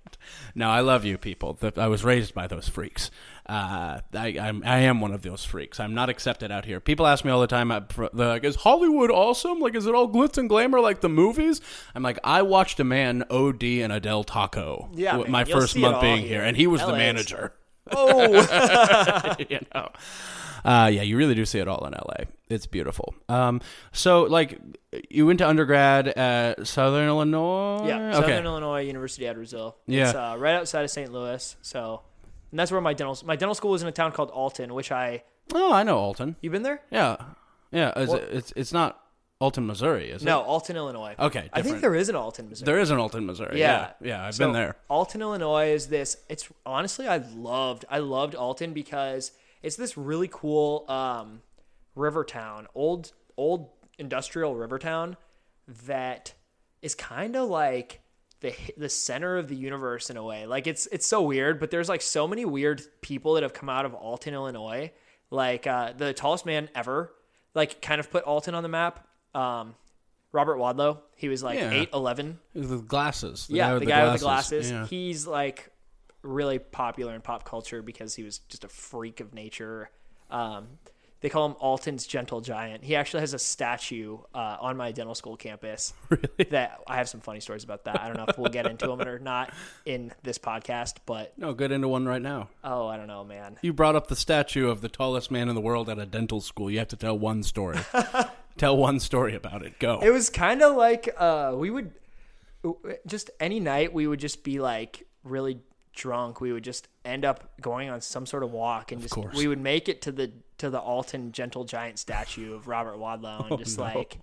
No, I love you people. Th- I was raised by those freaks. Uh, I, I'm, I am one of those freaks. I'm not accepted out here. People ask me all the time, uh, like, "Is Hollywood awesome? Like, is it all glitz and glamour like the movies?" I'm like, I watched a man OD in a Del Taco. Yeah, w- man, my first month being here. and he was LA the manager. Oh, you know. Uh, yeah, you really do see it all in LA. It's beautiful. Um, so like, you went to undergrad at Southern Illinois. Yeah, Okay. Southern Illinois University Edwardsville. Yeah. it's uh, right outside of St. Louis. So, and that's where my dental my dental school is in a town called Alton, which I Oh, I know Alton. you been there? Yeah, yeah. Well- it's it's not Alton, Missouri, is No, it? No, Alton, Illinois. Okay, I think there is an Alton, Missouri. There is an Alton, Missouri. Yeah. Yeah, yeah. I've So, been there. Alton, Illinois is this. It's honestly, I loved, I loved Alton because it's this really cool um, river town, old, old industrial river town that is kind of like the the center of the universe in a way. Like it's it's so weird, but there's like so many weird people that have come out of Alton, Illinois. Like uh, the tallest man ever, like kind of put Alton on the map. Um, Robert Wadlow, he was like Yeah. eight eleven. With glasses. Yeah, with the guy with the glasses. Yeah. He's like really popular in pop culture because he was just a freak of nature. Um, they call him Alton's Gentle Giant. He actually has a statue uh, on my dental school campus. Really? That I have some funny stories about that. I don't know if we'll get into them or not in this podcast, but No, get into one right now. oh, I don't know, man. You brought up the statue of the tallest man in the world at a dental school. You have to tell one story. tell one story about it. Go. It was kind of like uh, we would just any night we would just be like really drunk. We would just end up going on some sort of walk and just course. we would make it to the to the Alton Gentle Giant statue of Robert Wadlow and just no. like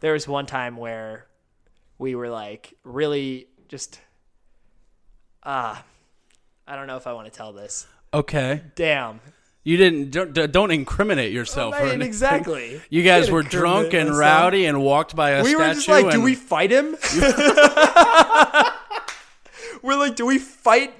there was one time where we were like really just ah I don't know if I want to tell this. okay. Damn. You didn't don't, don't incriminate yourself. Right, exactly. You guys were drunk and myself. rowdy and walked by a we statue. were just like, do we fight him? we're like, do we fight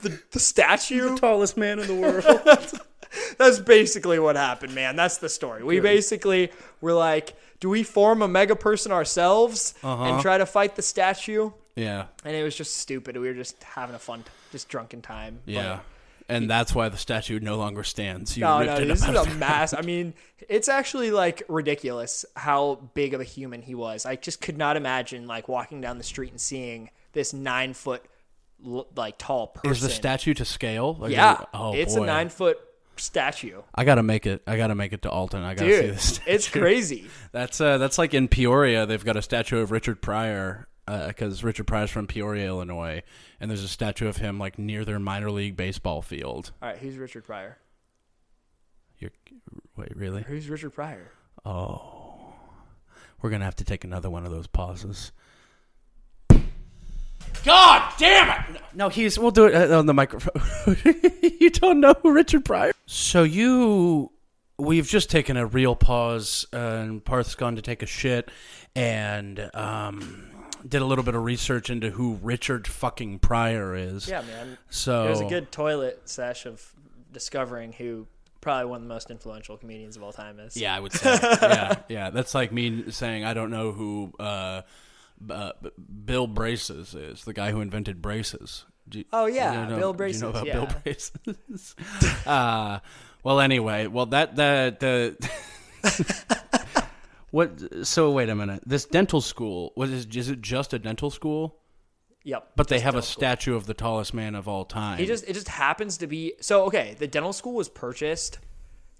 the, the statue? The tallest man in the world? That's basically what happened, man. That's the story. We basically were like, do we form a mega person ourselves Uh-huh. and try to fight the statue? yeah, And it was just stupid. We were just having a fun, just drunken time. But- yeah. And that's why the statue no longer stands. You No, ripped no, it this up is out a mass. I mean, it's actually like ridiculous how big of a human he was. I just could not imagine like walking down the street and seeing this nine foot l- like tall person. Is the statue to scale? Like, Yeah, Oh, it's boy. a nine foot statue, I gotta make it. I gotta make it to Alton. I gotta see dude. this. It's crazy. That's uh, that's like in Peoria. They've got a statue of Richard Pryor because Richard Pryor's from Peoria, Illinois, and there's a statue of him like near their minor league baseball field. All right, who's Richard Pryor? You're wait, really? Who's Richard Pryor? Oh, we're gonna have to take another one of those pauses. God damn it! No, he's. We'll do it uh, on the microphone. you don't know who Richard Pryor? So you, we've just taken a real pause, uh, and Parth's gone to take a shit, and um, did a little bit of research into who Richard fucking Pryor is. Yeah, man. So It was a good toilet sesh of discovering who probably one of the most influential comedians of all time is. Yeah, I would say. yeah, yeah. That's like me saying I don't know who uh, b- uh, Bill Braces is, the guy who invented braces. You- Oh, do you yeah, Bill Do you know Braces, about yeah. Bill Braces? uh, well, anyway, well that the the. What? So wait a minute. This dental school was is, is it just a dental school? Yep. But they have a dental school. statue of the tallest man of all time. He just it just happens to be so okay. The dental school was purchased,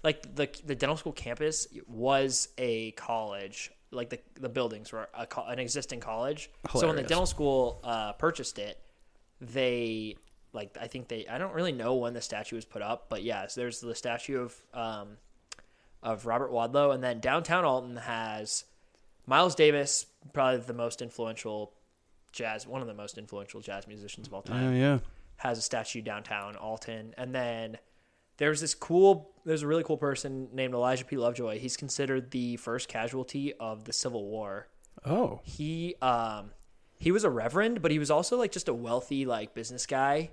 like the the dental school campus was a college. Like the the buildings were a, an existing college. So when the dental school uh, purchased it, they like I think they I don't really know when the statue was put up, but yes, there's the statue of um, of Robert Wadlow, and then downtown Alton has Miles Davis, probably the most influential jazz, one of the most influential jazz musicians of all time Oh yeah. has a statue downtown Alton, and then there's this cool. There's a really cool person named Elijah P. Lovejoy. He's considered the first casualty of the Civil War. Oh. He um he was a reverend, but he was also like just a wealthy like business guy.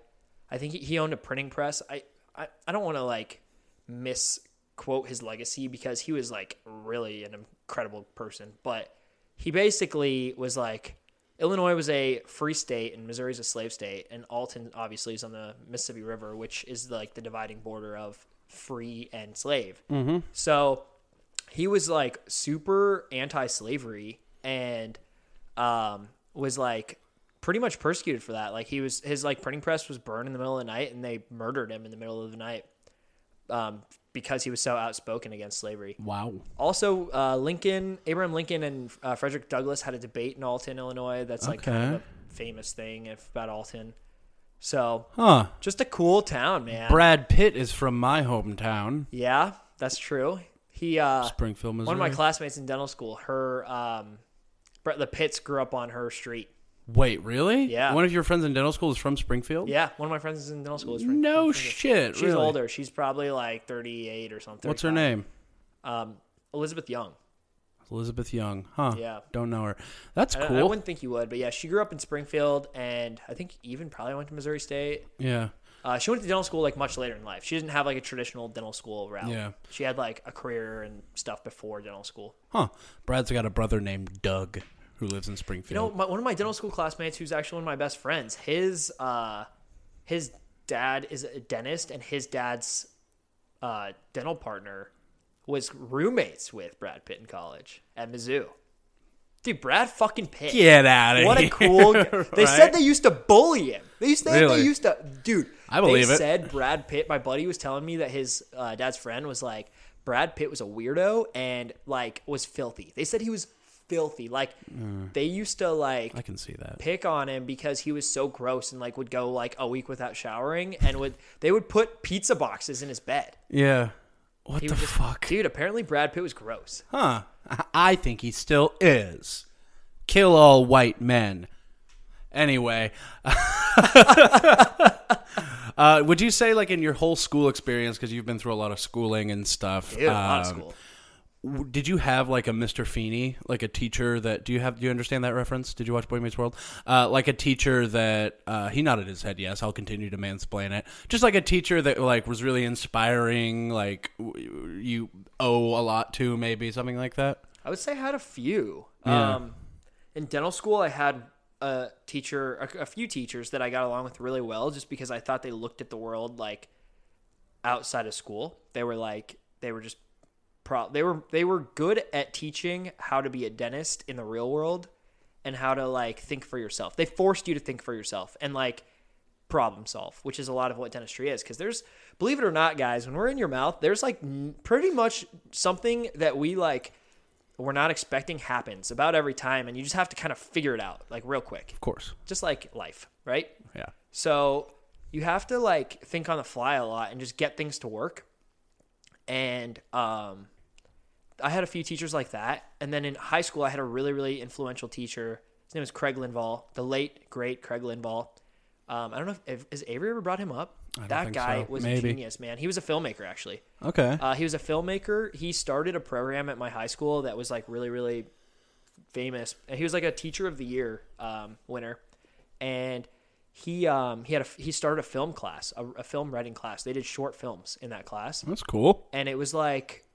I think he, he owned a printing press. I I, I don't want to like misquote his legacy because he was like really an incredible person, but he basically was like Illinois was a free state and Missouri's a slave state, and Alton obviously is on the Mississippi River, which is like the dividing border of free and slave. Mm-hmm. So he was like super anti-slavery and um, was like pretty much persecuted for that. Like he was his like printing press was burned in the middle of the night, and they murdered him in the middle of the night um, because he was so outspoken against slavery. Wow. Also, uh, Lincoln, Abraham Lincoln, and uh, Frederick Douglass had a debate in Alton, Illinois. That's like kind of a famous thing if, about Alton. So, Huh. just a cool town, man. Brad Pitt is from my hometown, yeah, that's true. He, uh, Springfield, Missouri. one of my classmates in dental school, her, um, the Pitts grew up on her street. Wait, really? Yeah. One of your friends in dental school is from Springfield? Yeah, one of my friends in dental school is from. No from- shit. She's really? older. She's probably like 38 or something. What's her 35. name? Um, Elizabeth Young. Elizabeth Young. Huh. Yeah. Don't know her. That's I- cool. I, wouldn't think you would, but yeah, she grew up in Springfield, and I think even probably went to Missouri State. yeah. Uh, she went to dental school like much later in life. She didn't have like a traditional dental school route. Yeah. she had like a career and stuff before dental school. Huh. Brad's got a brother named Doug who lives in Springfield. You know, my, one of my dental school classmates, who's actually one of my best friends, his uh, his dad is a dentist, and his dad's uh, dental partner was roommates with Brad Pitt in college at Mizzou. Dude, Brad fucking Pitt. Get out of What here. What a cool. They said they used to bully him. They used to. Really? They used to. Dude, I believe they it. Said Brad Pitt. My buddy was telling me that his uh, dad's friend was like Brad Pitt was a weirdo and like was filthy. They said he was filthy. Like they used to like I can see that. pick on him because he was so gross and like would go like a week without showering and would they would put pizza boxes in his bed. Yeah. What He the just fuck? dude. Apparently, Brad Pitt was gross. Huh. I- think he still is. Kill all white men. Anyway. uh, would you say, like, in your whole school experience, because you've been through a lot of schooling and stuff, Dude, a lot of um, school. Did you have like a Mr. Feeney, like a teacher that do you have do you understand that reference? Did you watch Boy Meets World? Uh, like a teacher that uh, he nodded his head. Yes, I'll continue to mansplain it. Just like a teacher that like was really inspiring. Like w- you owe a lot to, maybe something like that. I would say I had a few. Yeah. Um, in dental school, I had a teacher, a, a few teachers that I got along with really well, just because I thought they looked at the world like outside of school. They were like they were just pro. They were they were good at teaching how to be a dentist in the real world and how to like think for yourself. They forced you to think for yourself and like problem solve, which is a lot of what dentistry is. Because there's, believe it or not, guys, when we're in your mouth, there's like n- pretty much something that we like we're not expecting happens about every time, and you just have to kind of figure it out like real quick, Of course. just like life, right? Yeah. So you have to like think on the fly a lot and just get things to work. And um, I had a few teachers like that. And then in high school, I had a really, really influential teacher. His name was Craig Lindvahl, the late, great Craig Lindvahl. Um, I don't know if, if has Avery ever brought him up. That guy so. was a genius, man. He was a filmmaker, actually. Okay. Uh, he was a filmmaker. He started a program at my high school that was like really, really famous. And He was like a teacher of the year um, winner, and he um, he had a he started a film class, a, a film writing class. They did short films in that class, That's cool. and it was like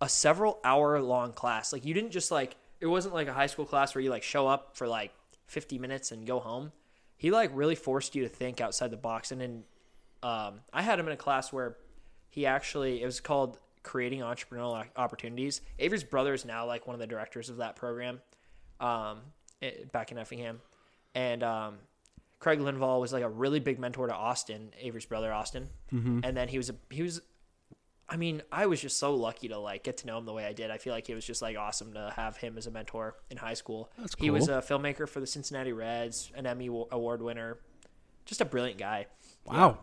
a several hour long class. Like you didn't just like it wasn't like a high school class where you like show up for like 50 minutes and go home. He like really forced you to think outside the box. And then um, I had him in a class where he actually it was called creating entrepreneurial opportunities. Avery's brother is now like one of the directors of that program um, it, back in Effingham, and um, Craig Lindvahl was like a really big mentor to Austin, Avery's brother Austin, and then he was a he was. I mean, I was just so lucky to like get to know him the way I did. I feel like it was just like awesome to have him as a mentor in high school. That's He was a filmmaker for the Cincinnati Reds, an Emmy award winner, just a brilliant guy. Wow.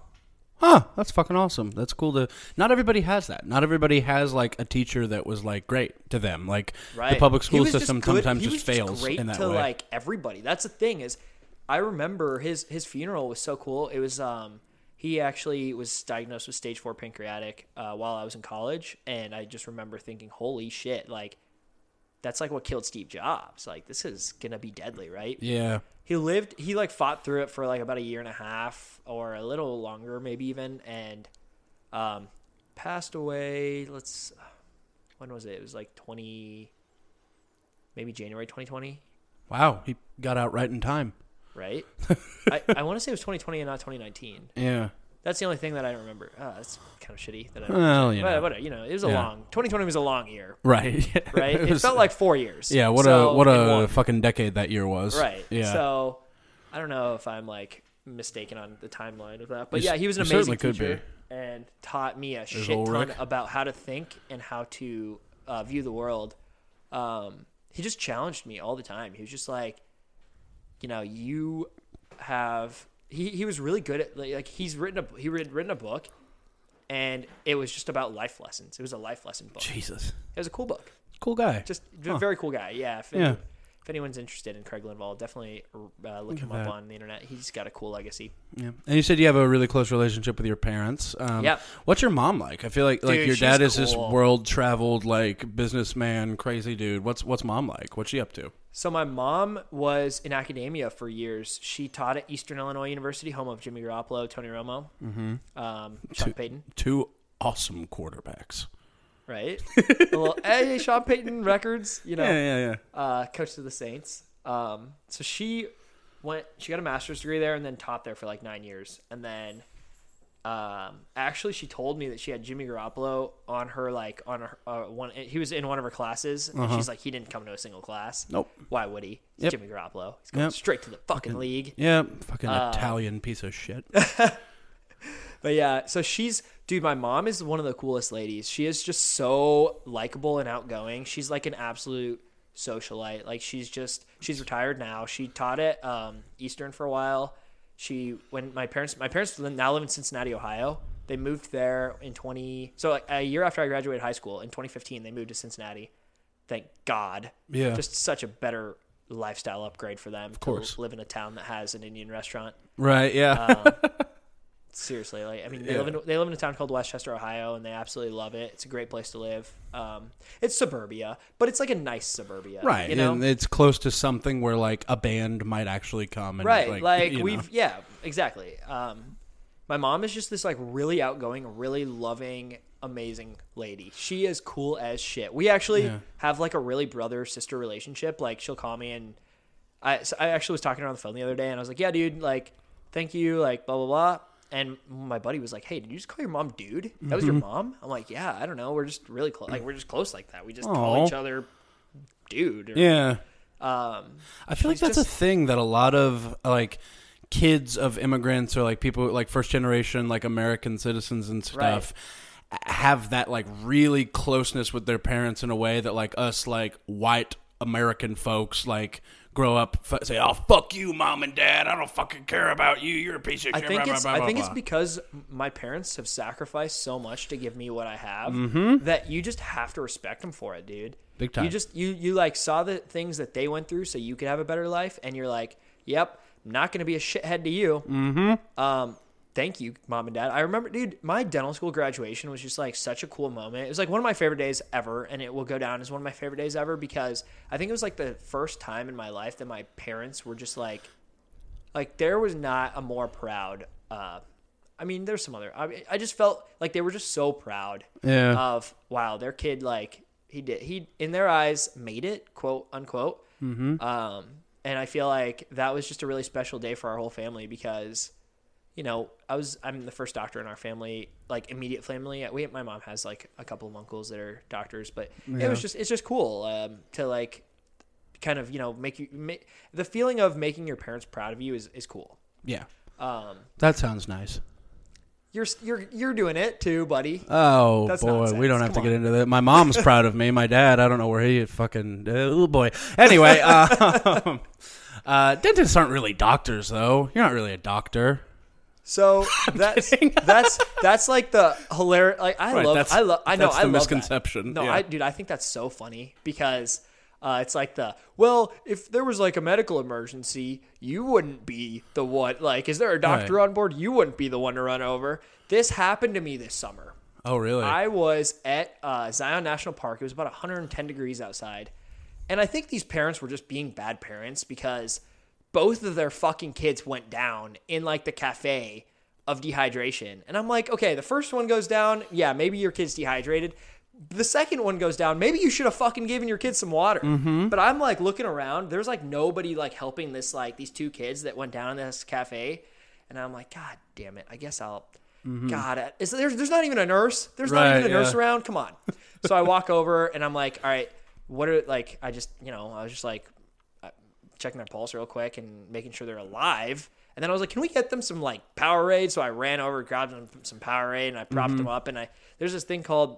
Huh, that's fucking awesome. That's cool to Not everybody has that. Not everybody has like a teacher that was like great to them. Like Right. the public school was just system sometimes he just was fails great in that to way. like everybody. That's the thing is, I remember his his funeral was so cool. It was um he actually was diagnosed with stage four pancreatic uh, while I was in college, and I just remember thinking, holy shit, like that's like what killed Steve Jobs. Like this is gonna be deadly, right? yeah. he lived he like fought through it for like about a year and a half or a little longer maybe even and um passed away let's when was it it was like 20 maybe january 2020 Wow, he got out right in time. Right i, I want to say it was 2020 and not 2019 Yeah. that's the only thing that i remember ah, that's kind of shitty that I Well, you but, know. but, you know it was a Yeah. long 2020 was a long year Right. right it, was- felt like four years Yeah, what So, a what a fucking decade that year was. Right. Yeah. So I don't know if I'm like mistaken on the timeline of that, but You yeah, he was an amazing teacher and taught me a shit ton about how to think and how to uh, view the world. Um, he just challenged me all the time. He was just like, you know, you have. He, he was really good at like, like he's written a he read written a book, and it was just about life lessons. It was a life lesson book. Jesus. It was a cool book. Cool guy. Just a very cool guy. Yeah. If, Yeah. If anyone's interested in Craig Lindvahl, definitely uh, look him up on the internet. He's got a cool legacy. Yeah. And you said you have a really close relationship with your parents. Um, Yep. What's your mom like? I feel like like Dude, your dad is this world traveled like businessman, crazy dude. What's what's mom like? What's she up to? So my mom was in academia for years. She taught at Eastern Illinois University, home of Jimmy Garoppolo, Tony Romo, mm-hmm. um, Sean Payton, Two awesome quarterbacks. Right? a little, hey, Sean Payton records, you know, yeah, yeah. uh, coach of the Saints. Um, so she went. She got a master's degree there, and then taught there for like nine years. And then, um, actually, she told me that she had Jimmy Garoppolo on her like on her uh, one. He was in one of her classes, and she's like, he didn't come to a single class. Nope. Why would he? Yep. Jimmy Garoppolo. He's going Yep. straight to the fucking league. Yeah, fucking Uh, Italian piece of shit. But yeah, so she's dude. My mom is one of the coolest ladies. She is just so likable and outgoing. She's like an absolute socialite. Like she's just she's retired now. She taught at um, Eastern for a while. She when my parents my parents now live in Cincinnati, Ohio. They moved there in twenty so like a year after I graduated high school in 2015. They moved to Cincinnati. Thank God. Yeah. just such a better lifestyle upgrade for them. Of course. live in a town that has an Indian restaurant. right? Yeah. Uh, Seriously, like I mean, they Yeah. live in they live in a town called West Chester, Ohio, and they absolutely love it. It's a great place to live. Um, it's suburbia, but it's like a nice suburbia, right. You know, and it's close to something where like a band might actually come and right? like, Like, we've yeah, exactly. Um, my mom is just this like really outgoing, really loving, amazing lady. She is cool as shit. We actually Yeah. have like a really brother sister relationship. Like she'll call me and I so I actually was talking to her on the phone the other day and I was like, yeah, dude, like thank you, like blah blah blah. And my buddy was like, "Hey, did you just call your mom dude? That was your Mm-hmm. mom?" I'm like, "Yeah, I don't know. We're just really close. Like we're just close like that. We just Aw. call each other dude." Or, yeah. Um, I feel like that's a thing that a lot of like kids of immigrants or like people like first generation like American citizens and stuff have that like really closeness with their parents in a way that like us like white American folks like grow up f- say oh fuck you mom and dad I don't fucking care about you you're a piece of I shit think blah, it's blah, I blah, think it's because my parents have sacrificed so much to give me what I have Mm-hmm. that you just have to respect them for it, dude. Big time. You just you you like saw the things that they went through so you could have a better life, and you're like, yep, I'm not gonna be a shithead to you. Mm-hmm. Um, thank you, mom and dad. I remember, dude, my dental school graduation was just like such a cool moment. It was like one of my favorite days ever, and it will go down as one of my favorite days ever because I think it was like the first time in my life that my parents were just like, like there was not a more proud. Uh, I mean, there's some other. I, mean, I just felt like they were just so proud Yeah. of wow, their kid like he did he in their eyes made it quote unquote. Mm-hmm. Um, and I feel like that was just a really special day for our whole family because, you know, I was I'm the first doctor in our family, like immediate family. We my mom has like a couple of uncles that are doctors, but it was just it's just cool um, to like kind of you know make you make, the feeling of making your parents proud of you is is cool. yeah Um, that sounds nice you're you're you're doing it too, buddy. Oh That's boy, we don't have Come to get on. into that. My mom's proud of me. My dad, I don't know where he fucking uh, little boy. Anyway, uh, uh, dentists aren't really doctors, though. You're not really a doctor. So that's that's that's like the hilarious. Like I Right, love, I love, I know, that's I love that. misconception, No, yeah. I dude, I think that's so funny because uh, it's like the well, if there was like a medical emergency, you wouldn't be the one. Like, is there a doctor Right. on board? You wouldn't be the one to run over. This happened to me this summer. Oh, really? I was at uh, Zion National Park. It was about 110 degrees outside. And I think these parents were just being bad parents because both of their fucking kids went down in like the cafe of dehydration. And I'm like, okay, the first one goes down. Yeah, maybe your kid's dehydrated. The second one goes down. Maybe you should have fucking given your kids some water. But I'm like looking around. There's like nobody like helping this like these two kids that went down in this cafe. And I'm like, God damn it. I guess I'll. God, is there's there's not even a nurse. There's not even a nurse around. Come on. So I walk over and I'm like, all right, what are like? I just you know I was just like uh, checking their pulse real quick and making sure they're alive. And then I was like, can we get them some like Powerade? So I ran over, grabbed them some Powerade, and I propped Mm-hmm. them up. And I there's this thing called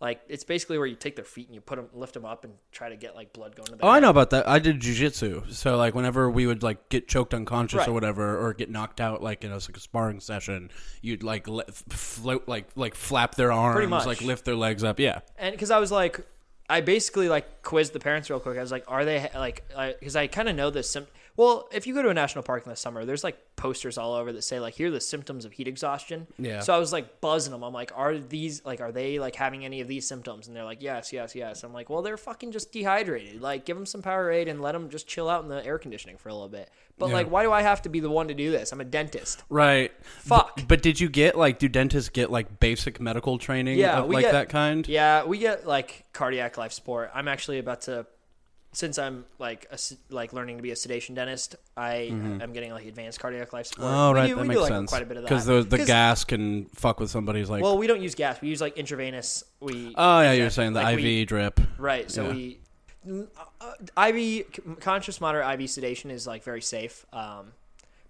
like it's basically where you take their feet and you put them, lift them up, and try to get like blood going to their oh, I know about that. I did jujitsu, so like whenever we would like get choked unconscious Right. or whatever, or get knocked out, like in a, like a sparring session, you'd like let, float, like like flap their arms, like lift their legs up. Yeah. and because I was like, I basically like quizzed the parents real quick. I was like, are they like, uh, because I, kind of know this. sim. Well, if you go to a national park in the summer, there's like posters all over that say like, here are the symptoms of heat exhaustion. Yeah. So I was like buzzing them. I'm like, are these like, are they like having any of these symptoms? And they're like, yes, yes, yes. I'm like, well, they're fucking just dehydrated. Like, give them some Powerade and let them just chill out in the air conditioning for a little bit. But Yeah. like, why do I have to be the one to do this? I'm a dentist. Right. Fuck. But, but did you get like do dentists get like basic medical training Yeah, of, we like get- that kind? Yeah, we get like cardiac life support. I'm actually about to since I'm like a, like learning to be a sedation dentist, I am getting like advanced cardiac life support. Mm-hmm. Oh, We right, do- that we do, makes like, sense. Quite a bit of that Because the the gas can fuck with somebody's like. Well, we don't use gas. We use like intravenous. We oh yeah, you're saying the like, IV we- drip. right? So Yeah. we uh, IV conscious moderate IV sedation is like very safe. Um,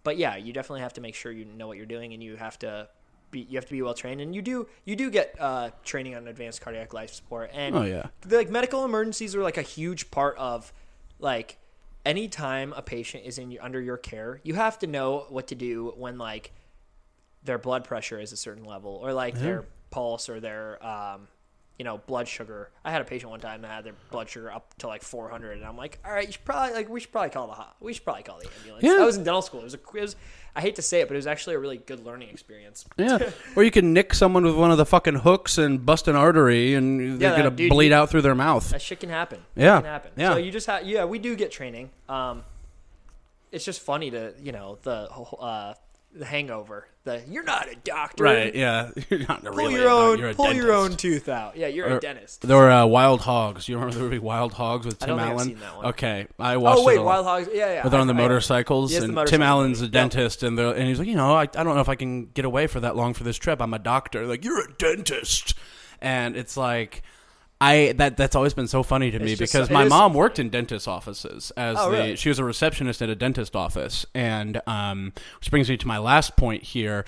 but yeah, you definitely have to make sure you know what you're doing, and you have to be you have to be well trained, and you do you do get uh, training on advanced cardiac life support, and Oh yeah. the, like medical emergencies are like a huge part of like anytime a patient is in under your care you have to know what to do when like their blood pressure is a certain level or like their pulse or their um you know blood sugar i had a patient one time that had their blood sugar up to like 400 and i'm like all right you should probably like we should probably call the we should probably call the ambulance Yeah. i was in dental school it was a it was, i hate to say it but it was actually a really good learning experience Yeah, or you can nick someone with one of the fucking hooks and bust an artery, and they're that- gonna dude, bleed out through their mouth. That shit can happen. Yeah. It can happen. Yeah. So you just have, yeah, we do get training. Um, it's just funny to, you know, the, uh, the hangover. The you're not a doctor. Right? Yeah. You're not Pull really your a own, you're a pull your own tooth out. Yeah, you're Or- a dentist. There were uh, Wild Hogs. You remember the movie Wild Hogs with Tim don't think I've Allen? seen that one. Okay, I watched. Oh wait, it. Wild Hogs. Yeah, yeah. But they're on the I- motorcycles, Yes, the and motorcycle Tim Allen's a movie. dentist, and they're, and he's like, you know, I, I don't know if I can get away for that long for this trip. I'm a doctor. Like, you're a dentist, and it's like, I that that's always been so funny to me just- because my is mom worked in dentist offices as Oh, the really? she was a receptionist at a dentist office, and um, which brings me to my last point here.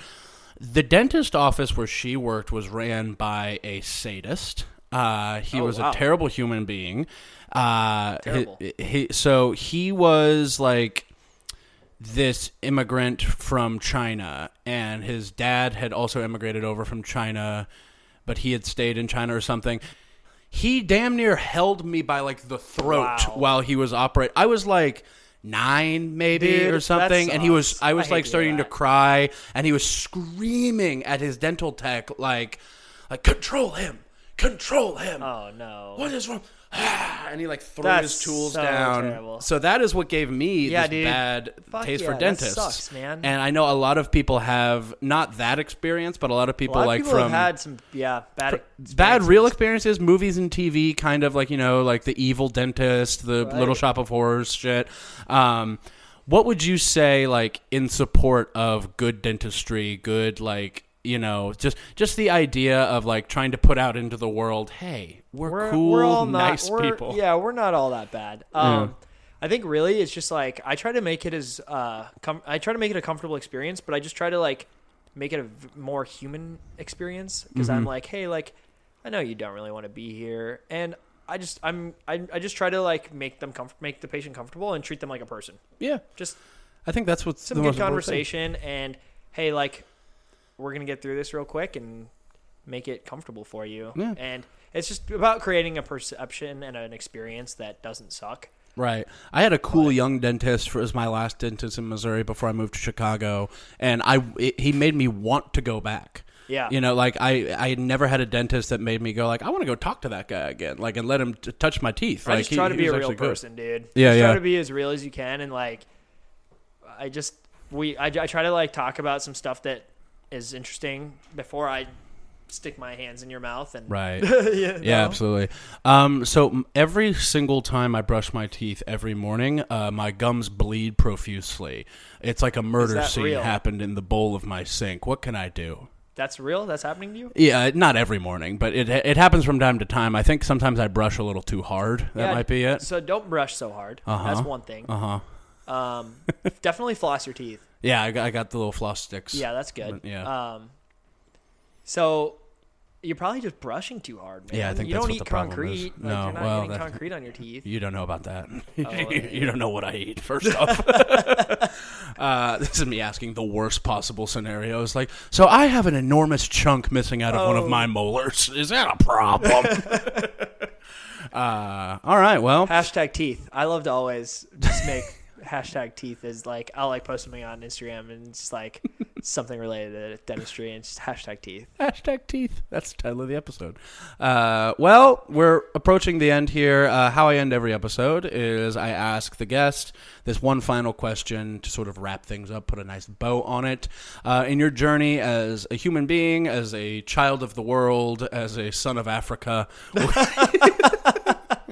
The dentist office where she worked was ran by a sadist. Uh, he Oh, was wow. a terrible human being. Uh, he- he, so he was like this immigrant from China, and his dad had also immigrated over from China, but he had stayed in China or something. He damn near held me by like the throat Wow. while he was operating. I was like nine, maybe Dude, or something, and he was. I was I like starting to cry, and he was screaming at his dental tech, like, like control him, control him. Oh no. What is wrong? and he like threw That's his tools so down. terrible. So that is what gave me Yeah, this dude. bad Fuck taste yeah, for that dentists. sucks, man. And I know a lot of people have not that experience, but a lot of A people lot of like people from have had some yeah bad bad real experiences. experiences, movies and TV, kind of like you know, like the evil dentist, the Right. Little Shop of Horrors shit. Um, what would you say, like in support of good dentistry, good like you know, just just the idea of like trying to put out into the world, hey, we're, we're, cool, we're all not, nice people. Yeah, we're not all that bad. Um, I think really it's just like I try to make it as uh, com- I try to make it a comfortable experience, but I just try to like make it a v- more human experience because Mm-hmm. I'm like, hey, like I know you don't really want to be here, and I just I'm I, I just try to like make them comf- make the patient comfortable and treat them like a person. yeah. Just I think that's what's some the good most important thing. conversation and hey, like we're gonna get through this real quick and make it comfortable for you. Yeah. And it's just about creating a perception and an experience that doesn't suck. Right. I had a cool young dentist for as my last dentist in Missouri before I moved to Chicago, and I it, he made me want to go back. Yeah. You know, like I I never had a dentist that made me go like I want to go talk to that guy again, like and let him t- touch my teeth. I like, just he- try to be a real actually good. person, dude. Yeah, just yeah. Try to be as real as you can, and like, I just we I, I try to like talk about some stuff that is interesting before I stick my hands in your mouth and Right. yeah, Yeah, no? absolutely. Um, so every single time I brush my teeth every morning, uh, my gums bleed profusely. It's like a murder scene real? happened in the bowl of my sink. What can I do? That's real. That's happening to you. Yeah, not every morning, but it it happens from time to time. I think sometimes I brush a little too hard. That Yeah, might be it. So don't brush so hard. Uh-huh. That's one thing. Uh huh. Um, definitely floss your teeth. Yeah, I got, I got the little floss sticks. Yeah, that's good. Yeah. Um, so you're probably just brushing too hard, man. Yeah, I think you that's don't what eat the problem concrete. is. Like, No, you're not well, getting that- concrete on your teeth. You don't know about that. Oh, you don't know what I eat. First off, uh, this is me asking the worst possible scenarios. Like, so I have an enormous chunk missing out of one of Oh. my molars. Is that a problem? uh, all right. Well, Hashtag teeth. I love to always just make hashtag teeth is like I'll like post something on Instagram and it's like something related to dentistry and just hashtag teeth. Hashtag teeth. That's the title of the episode. Uh, well, we're approaching the end here. Uh, how I end every episode is I ask the guest this one final question to sort of wrap things up, put a nice bow on it. Uh, in your journey as a human being, as a child of the world, as a son of Africa,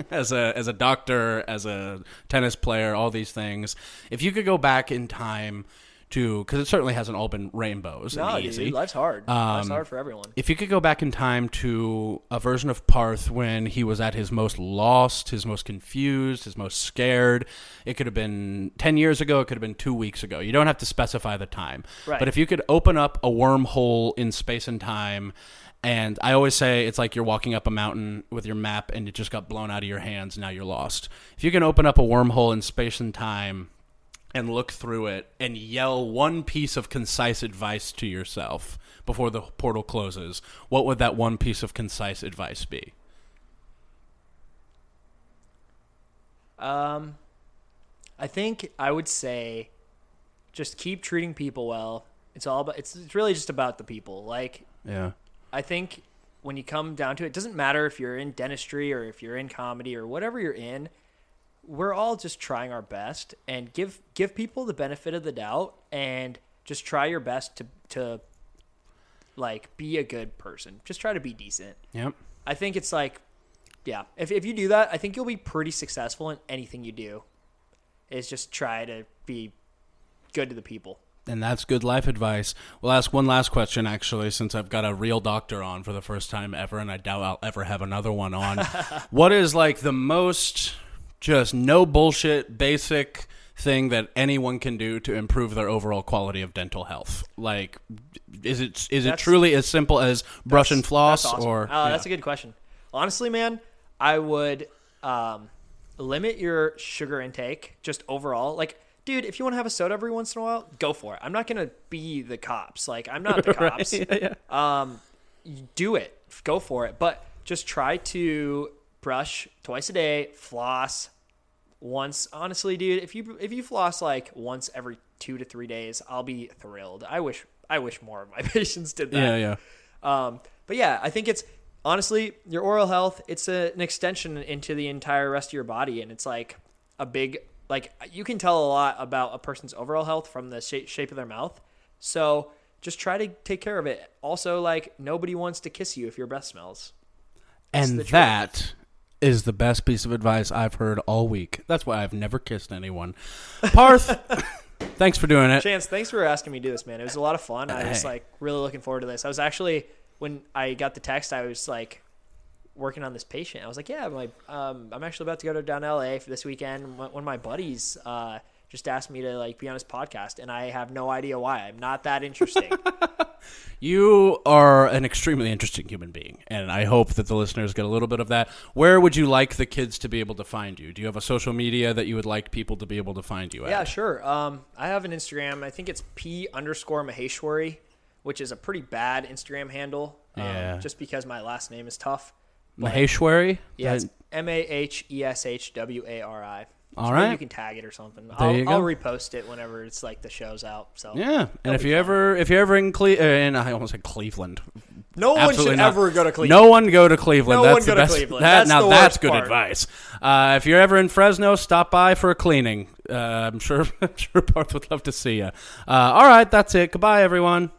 as a as a doctor, as a tennis player, all these things. If you could go back in time to, because it certainly hasn't all been rainbows No, and easy. dude, life's hard. life's Um, hard for everyone. If you could go back in time to a version of Parth when he was at his most lost, his most confused, his most scared, it could have been 10 years ago, it could have been two weeks ago. You don't have to specify the time. Right. But if you could open up a wormhole in space and time, and I always say it's like you're walking up a mountain with your map and it just got blown out of your hands, now you're lost. If you can open up a wormhole in space and time, and look through it and yell one piece of concise advice to yourself before the portal closes, what would that one piece of concise advice be? Um, I think I would say just keep treating people well. It's all about. It's, it's really just about the people. Like Yeah. I think when you come down to it, it doesn't matter if you're in dentistry or if you're in comedy or whatever you're in. We're all just trying our best and give give people the benefit of the doubt and just try your best to to like be a good person. Just try to be decent. Yep. I think it's like, yeah, if, if you do that, I think you'll be pretty successful in anything you do. Is just try to be good to the people. And that's good life advice. We'll ask one last question, actually, since I've got a real doctor on for the first time ever, and I doubt I'll ever have another one on. what is like the most just no bullshit, basic thing that anyone can do to improve their overall quality of dental health? Like, is it is it truly as simple as brush and floss, That's awesome. or Uh, yeah. that's a good question. Honestly, man, I would um, limit your sugar intake just overall. Like, dude, if you want to have a soda every once in a while, go for it. I'm not gonna be the cops. Like, I'm not the cops. Um, do it. Go for it. But just try to brush twice a day, floss once. Honestly, dude, if you if you floss like once every two to three days, I'll be thrilled. I wish I wish more of my patients did that. yeah, yeah. Um, but yeah, I think it's honestly your oral health. It's a, an extension into the entire rest of your body, and it's like a big like you can tell a lot about a person's overall health from the shape, shape of their mouth. So just try to take care of it. Also, like nobody wants to kiss you if your breath smells. And that is the best piece of advice I've heard all week. That's why I've never kissed anyone. Parth, thanks for doing it. Chance, thanks for asking me to do this, man. It was a lot of fun. I was like really looking forward to this. I was actually when I got the text, I was like working on this patient. I was like, yeah, my um, I'm actually about to go to down to LA for this weekend. One one of my buddies uh, just asked me to like be on his podcast, and I have no idea why. I'm not that interesting. You are an extremely interesting human being, and I hope that the listeners get a little bit of that. Where would you like the kids to be able to find you? Do you have a social media that you would like people to be able to find you at? yeah, sure. Um, I have an Instagram. I think it's p underscore Maheshwari, which is a pretty bad Instagram handle. Um, Yeah. just because my last name is tough. Maheshwari? Yeah, it's M A H E S H W A R I. All maybe you can tag it or something. I'll. I'll repost it whenever it's like the show's out. So yeah. And if you fun. ever if you're ever in Cle- uh, I almost said Cleveland. no one Absolutely should not. ever go to Cleveland. No one go to Cleveland. No that's one the go to. Cleveland. That, That's now that's good part. advice. Uh, if you're ever in Fresno, stop by for a cleaning. Uh, I'm sure I'm sure Parth would love to see you. Uh, all right, that's it. Goodbye, everyone.